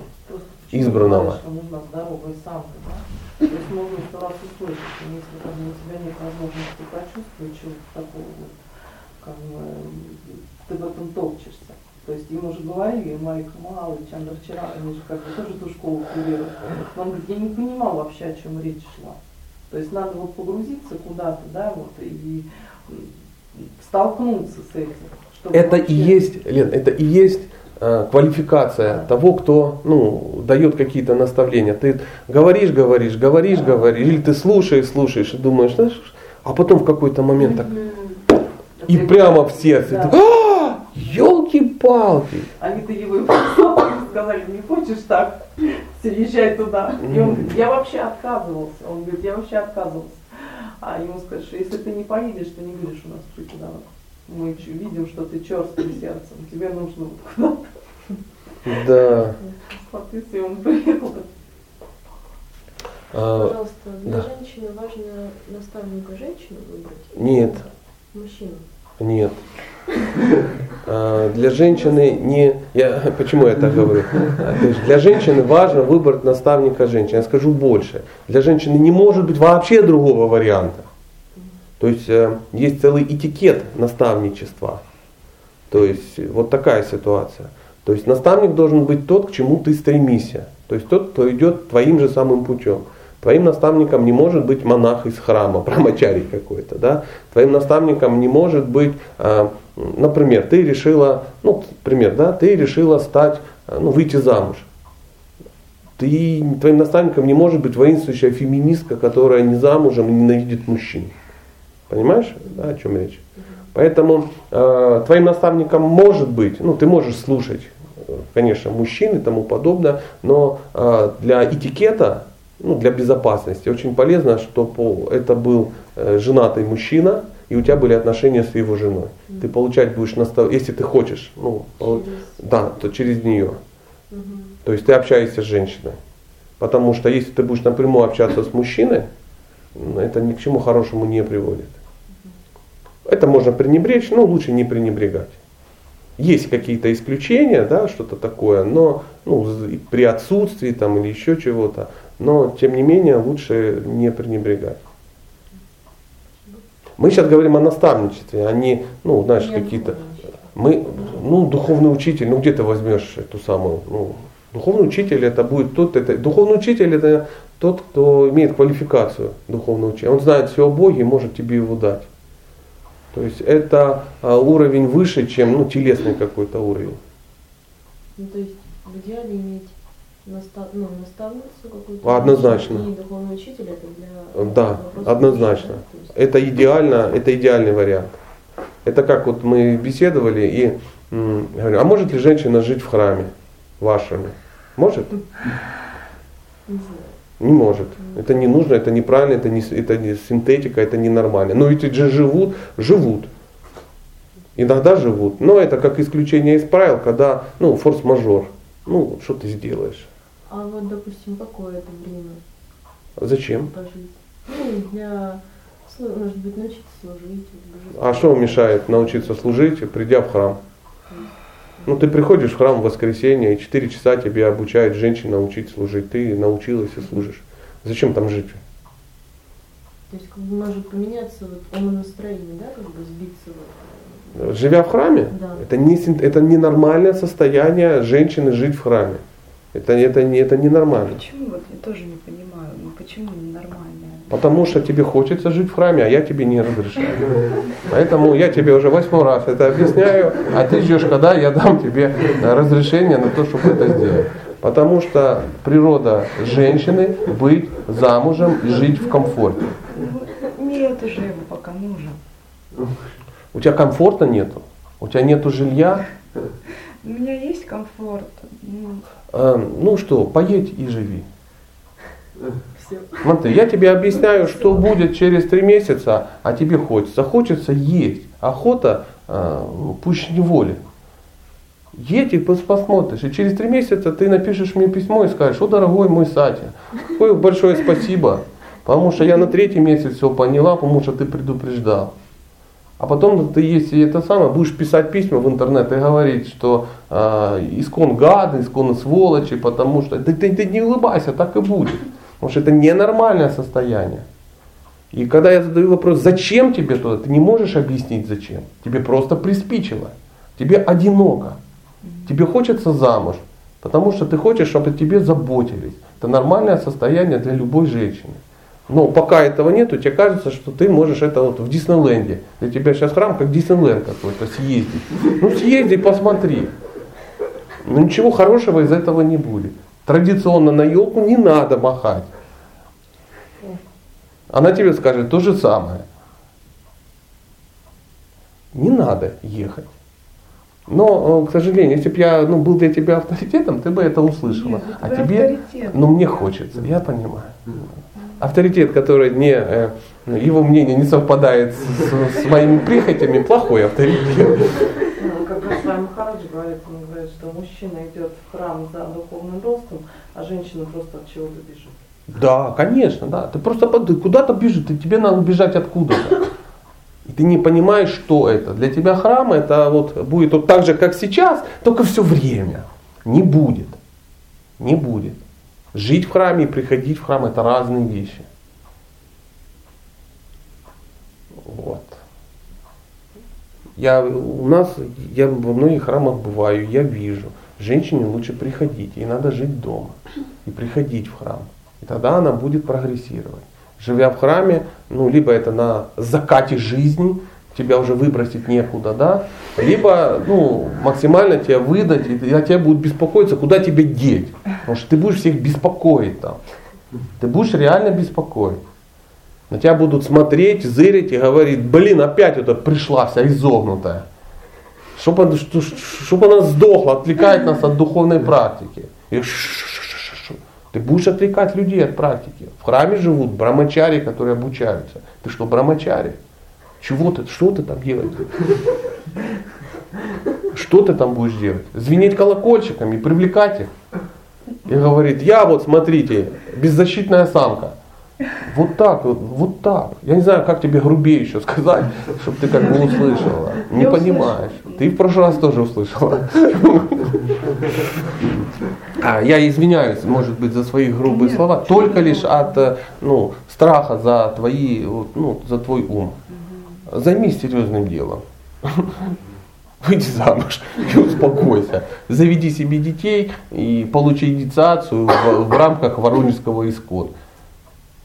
избранного. что нужна здоровая самка, да? То есть можно сто раз услышать, но если как бы, у тебя нет возможности почувствовать чего-то такого, вот, как бы, ты в этом топчешься. То есть ему же говорили, Марик Мал и Чандр вчера, они же как бы тоже ту школу курировали. Он говорит, я не понимал вообще, о чем речь шла. То есть надо вот погрузиться куда-то, да, вот, и столкнуться с этим. чтобы Это и вообще- есть, Лен, это и есть э, квалификация того, кто ну, дает какие-то наставления. Ты говоришь, говоришь, говоришь, говоришь, или ты слушаешь, слушаешь и думаешь, знаешь, а потом в какой-то момент так и прямо в сердце. Да. Елки-палки. Они-то его и сказали, не хочешь так, езжай туда. И он говорит, я вообще отказывался. Он говорит, я вообще отказывался. А ему сказали, что если ты не поедешь, ты не будешь у нас преподавать. Мы видим, что ты черствым сердцем, тебе нужно вот куда-то. Да. Соответственно, он приехал. А, Пожалуйста, для да. женщины важно наставника женщину выбрать? нет, Мужчину. нет. А, Для женщины не... Я, почему я так говорю? А, Для женщины важно выбрать наставника женщины. Я скажу больше. Для женщины не может быть вообще другого варианта. То есть э, есть целый этикет наставничества. То есть э, вот такая ситуация. То есть наставник должен быть тот, к чему ты стремишься. То есть тот, кто идет твоим же самым путем. Твоим наставником не может быть монах из храма, брамачарий какой-то. Да? Твоим наставником не может быть, э, например, ты решила, ну, пример, да, ты решила стать, ну, выйти замуж. Ты, твоим наставником не может быть воинствующая феминистка, которая не замужем и ненавидит мужчин. Понимаешь, да, о чем речь? Поэтому э, твоим наставником может быть, ну ты можешь слушать, конечно, мужчин и тому подобное, но э, для этикета, ну для безопасности очень полезно, чтобы это был э, женатый мужчина, и у тебя были отношения с его женой. Ты получать будешь настав... если ты хочешь, ну, Через- да, то через нее. Мгм. То есть ты общаешься с женщиной. Потому что если ты будешь напрямую общаться с мужчиной, м, это ни к чему хорошему не приводит. Это можно пренебречь, но лучше не пренебрегать. Есть какие-то исключения, да, что-то такое, но ну, при отсутствии там, или еще чего-то, но тем не менее лучше не пренебрегать. Мы сейчас говорим о наставничестве, а не, ну, знаешь, какие-то мы, ну, духовный учитель, ну где ты возьмешь эту самую, ну, духовный учитель это будет тот, это, духовный учитель это тот, кто имеет квалификацию духовного учителя. Он знает все о Боге и может тебе его дать. То есть это а, уровень выше, чем ну, телесный какой-то уровень. Ну, то есть в идеале иметь настав... ну, наставницу какую-то. Однозначно. И духовный учитель это для Да, однозначно. есть- Это идеально, это идеальный вариант. Это как вот мы беседовали и говорю, а может ли женщина жить в храме вашем? Может? Не знаю. Не может. Это не нужно, это неправильно, это не, это не синтетика, это ненормально. Но ведь же живут, живут. Иногда живут. Но это как исключение из правил, когда, ну, форс-мажор. Ну, что ты сделаешь? А вот, допустим, какое это время Зачем? пожить? Ну, для, может быть, научиться служить. А что мешает научиться служить, придя в храм? Ну, ты приходишь в храм в воскресенье, и 4 часа тебе обучает женщина учить служить. Ты научилась и служишь. Зачем там жить? То есть, как бы может поменяться вот умонастроение, да, как бы сбиться вот. Живя в храме, Да. это, не, это ненормальное состояние женщины жить в храме. Это, это, не, это ненормально. Почему вот я тоже не понимаю, ну почему ненормальное? Потому что тебе хочется жить в храме, а я тебе не разрешаю. Поэтому я тебе уже восьмой раз это объясняю, а ты ждешь, когда я дам тебе разрешение на то, чтобы это сделать. Потому что природа женщины быть замужем и жить в комфорте. Нет уже его пока мужа. У тебя комфорта нету, у тебя нету жилья. У меня есть комфорт. ну, Э, Ну что, поедь и живи. Смотри, я тебе объясняю, что будет через три месяца, а тебе хочется. Хочется есть. Охота э, пусть неволи. Едь и пос- посмотришь. И через три месяца ты напишешь мне письмо и скажешь, о, дорогой мой Сатя, какое большое спасибо, потому что я на третий месяц все поняла, потому что ты предупреждал. А потом ты, если это самое, будешь писать письма в интернет и говорить, что э, искон гады, искон сволочи, потому что... Да ты, ты не улыбайся, так и будет. Потому что это ненормальное состояние. И когда я задаю вопрос, зачем тебе туда, ты не можешь объяснить зачем. Тебе просто приспичило. Тебе одиноко. Тебе хочется замуж. Потому что ты хочешь, чтобы тебе заботились. Это нормальное состояние для любой женщины. Но пока этого нету, тебе кажется, что ты можешь это вот в Диснейленде. Для тебя сейчас храм как Диснейленд какой-то съездить. Ну съезди, посмотри. Но ничего хорошего из этого не будет. Традиционно на елку не надо махать. Она тебе скажет то же самое. Не надо ехать. Но, э, к сожалению, если бы я ну, был для тебя авторитетом, ты бы это услышала. Нет, а тебе, авторитет. ну мне хочется, я понимаю. Авторитет, который не, э, его мнение не совпадает с, с моими прихотями, плохой авторитет. Говорит, он говорит, что мужчина идет в храм за духовным ростом, а женщина просто от чего-то бежит. Да, конечно, да. Ты просто куда-то бежишь, ты, тебе надо бежать откуда-то. И ты не понимаешь, что это. Для тебя храм это вот будет вот так же, как сейчас, только все время. Не будет. Не будет. Жить в храме и приходить в храм это разные вещи. Вот. Я, у нас, я во многих храмах бываю, я вижу, женщине лучше приходить, ей надо жить дома и приходить в храм. И тогда она будет прогрессировать. Живя в храме, ну, либо это на закате жизни, тебя уже выбросить некуда, да, либо, ну, максимально тебя выдать, и о тебе будут беспокоиться, куда тебя деть. Потому что ты будешь всех беспокоить там. Ты будешь реально беспокоить. На тебя будут смотреть, зырить и говорить, блин, опять эта пришла вся изогнутая. Чтобы она, что- чтоб она сдохла, отвлекает нас от духовной практики. И. Ты будешь отвлекать людей от практики. В храме живут брамачари, которые обучаются. Ты что, брамачари? Чего ты, что ты там делаешь? Что ты там будешь делать? Звенеть колокольчиками, привлекать их. И говорит, я вот, смотрите, беззащитная самка. Вот так, вот, вот так. Я не знаю, как тебе грубее еще сказать, чтобы ты как бы услышала. Не Я понимаешь. Ты в прошлый раз тоже услышала. А, я извиняюсь, может быть, за свои грубые слова, только лишь от э, ну, страха за твои, ну, за твой ум. Займись серьезным делом. Выйди замуж и успокойся. Заведи себе детей и получи инициацию в, в рамках Воронежского исход.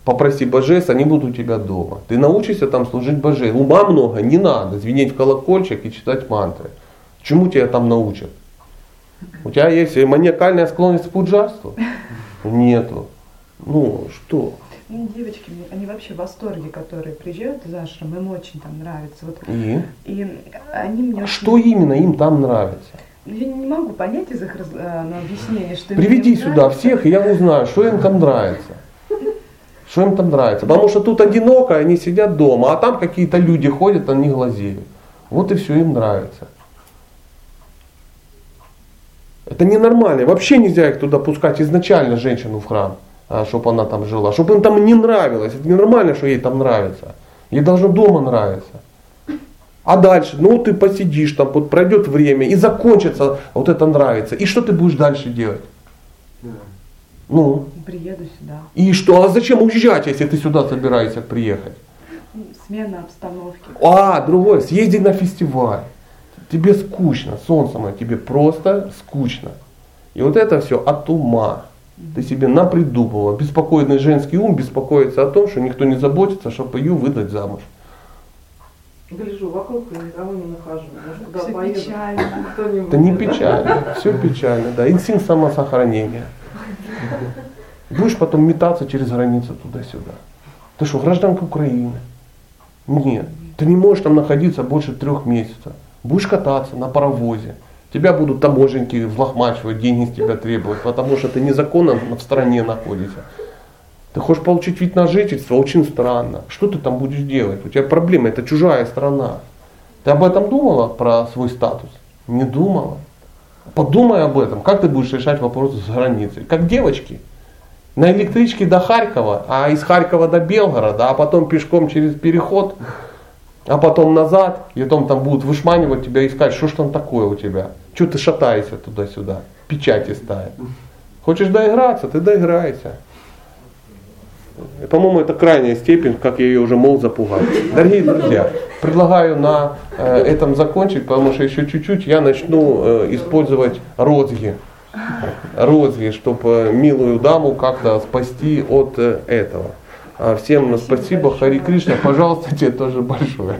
Попроси божеств, они будут у тебя дома. Ты научишься там служить божеству. Ума много, не надо звенеть в колокольчик и читать мантры. Чему тебя там научат? У тебя есть маниакальная склонность к пуджарству? Нету. Ну, что? Ну, девочки, они вообще в восторге, которые приезжают из ашрама, им очень там нравится. Вот, И? и они мне... очень- Что именно им там нравится? Ну, Я не могу понять из их раз- э, ну, объяснения, что им Приведи там сюда нравится. всех, и я узнаю, что им там нравится. Что им там нравится. Потому что тут одиноко, они сидят дома, а там какие-то люди ходят, они глазеют. Вот и все им нравится. Это ненормально. Вообще нельзя их туда пускать изначально, женщину в храм, чтобы она там жила. Чтобы им там не нравилось. Это ненормально, что ей там нравится. Ей должно дома нравиться. А дальше, ну ты посидишь там, вот пройдет время и закончится вот это нравится. И что ты будешь дальше делать? Ну, Приеду сюда. и что? А зачем уезжать, если ты сюда собираешься приехать? Смена обстановки. А, другое, съезди на фестиваль. Тебе скучно, солнце мое, тебе просто скучно. И вот это все от ума. Ты себе напридумывала. Беспокойный женский ум беспокоится о том, что никто не заботится, чтобы ее выдать замуж. гляжу вокруг и никого не нахожу. Может, куда Все поеду? печально. Это не печально, все печально, да. Инстинкт самосохранения. Будешь потом метаться через границу туда-сюда. Ты что, гражданка Украины? Нет. Ты не можешь там находиться больше трех месяцев. Будешь кататься на паровозе. Тебя будут таможенники взлохмачивать, деньги с тебя требовать, потому что ты незаконно в стране находишься. Ты хочешь получить вид на жительство, очень странно. Что ты там будешь делать? У тебя проблема, это чужая страна. Ты об этом думала, про свой статус? Не думала. Подумай об этом, как ты будешь решать вопросы с границей. Как девочки. На электричке до Харькова, а из Харькова до Белгорода, а потом пешком через переход, а потом назад, и потом там будут вышманивать тебя, искать, что ж там такое у тебя. Что ты шатаешься туда-сюда, печати ставят. Хочешь доиграться, ты доиграйся. По-моему, это крайняя степень, как я ее уже мол запугать. Дорогие друзья, предлагаю на этом закончить, потому что еще чуть-чуть я начну использовать розги. Розги, чтобы милую даму как-то спасти от этого. А всем спасибо, Хари Кришна, пожалуйста, тебе тоже большое.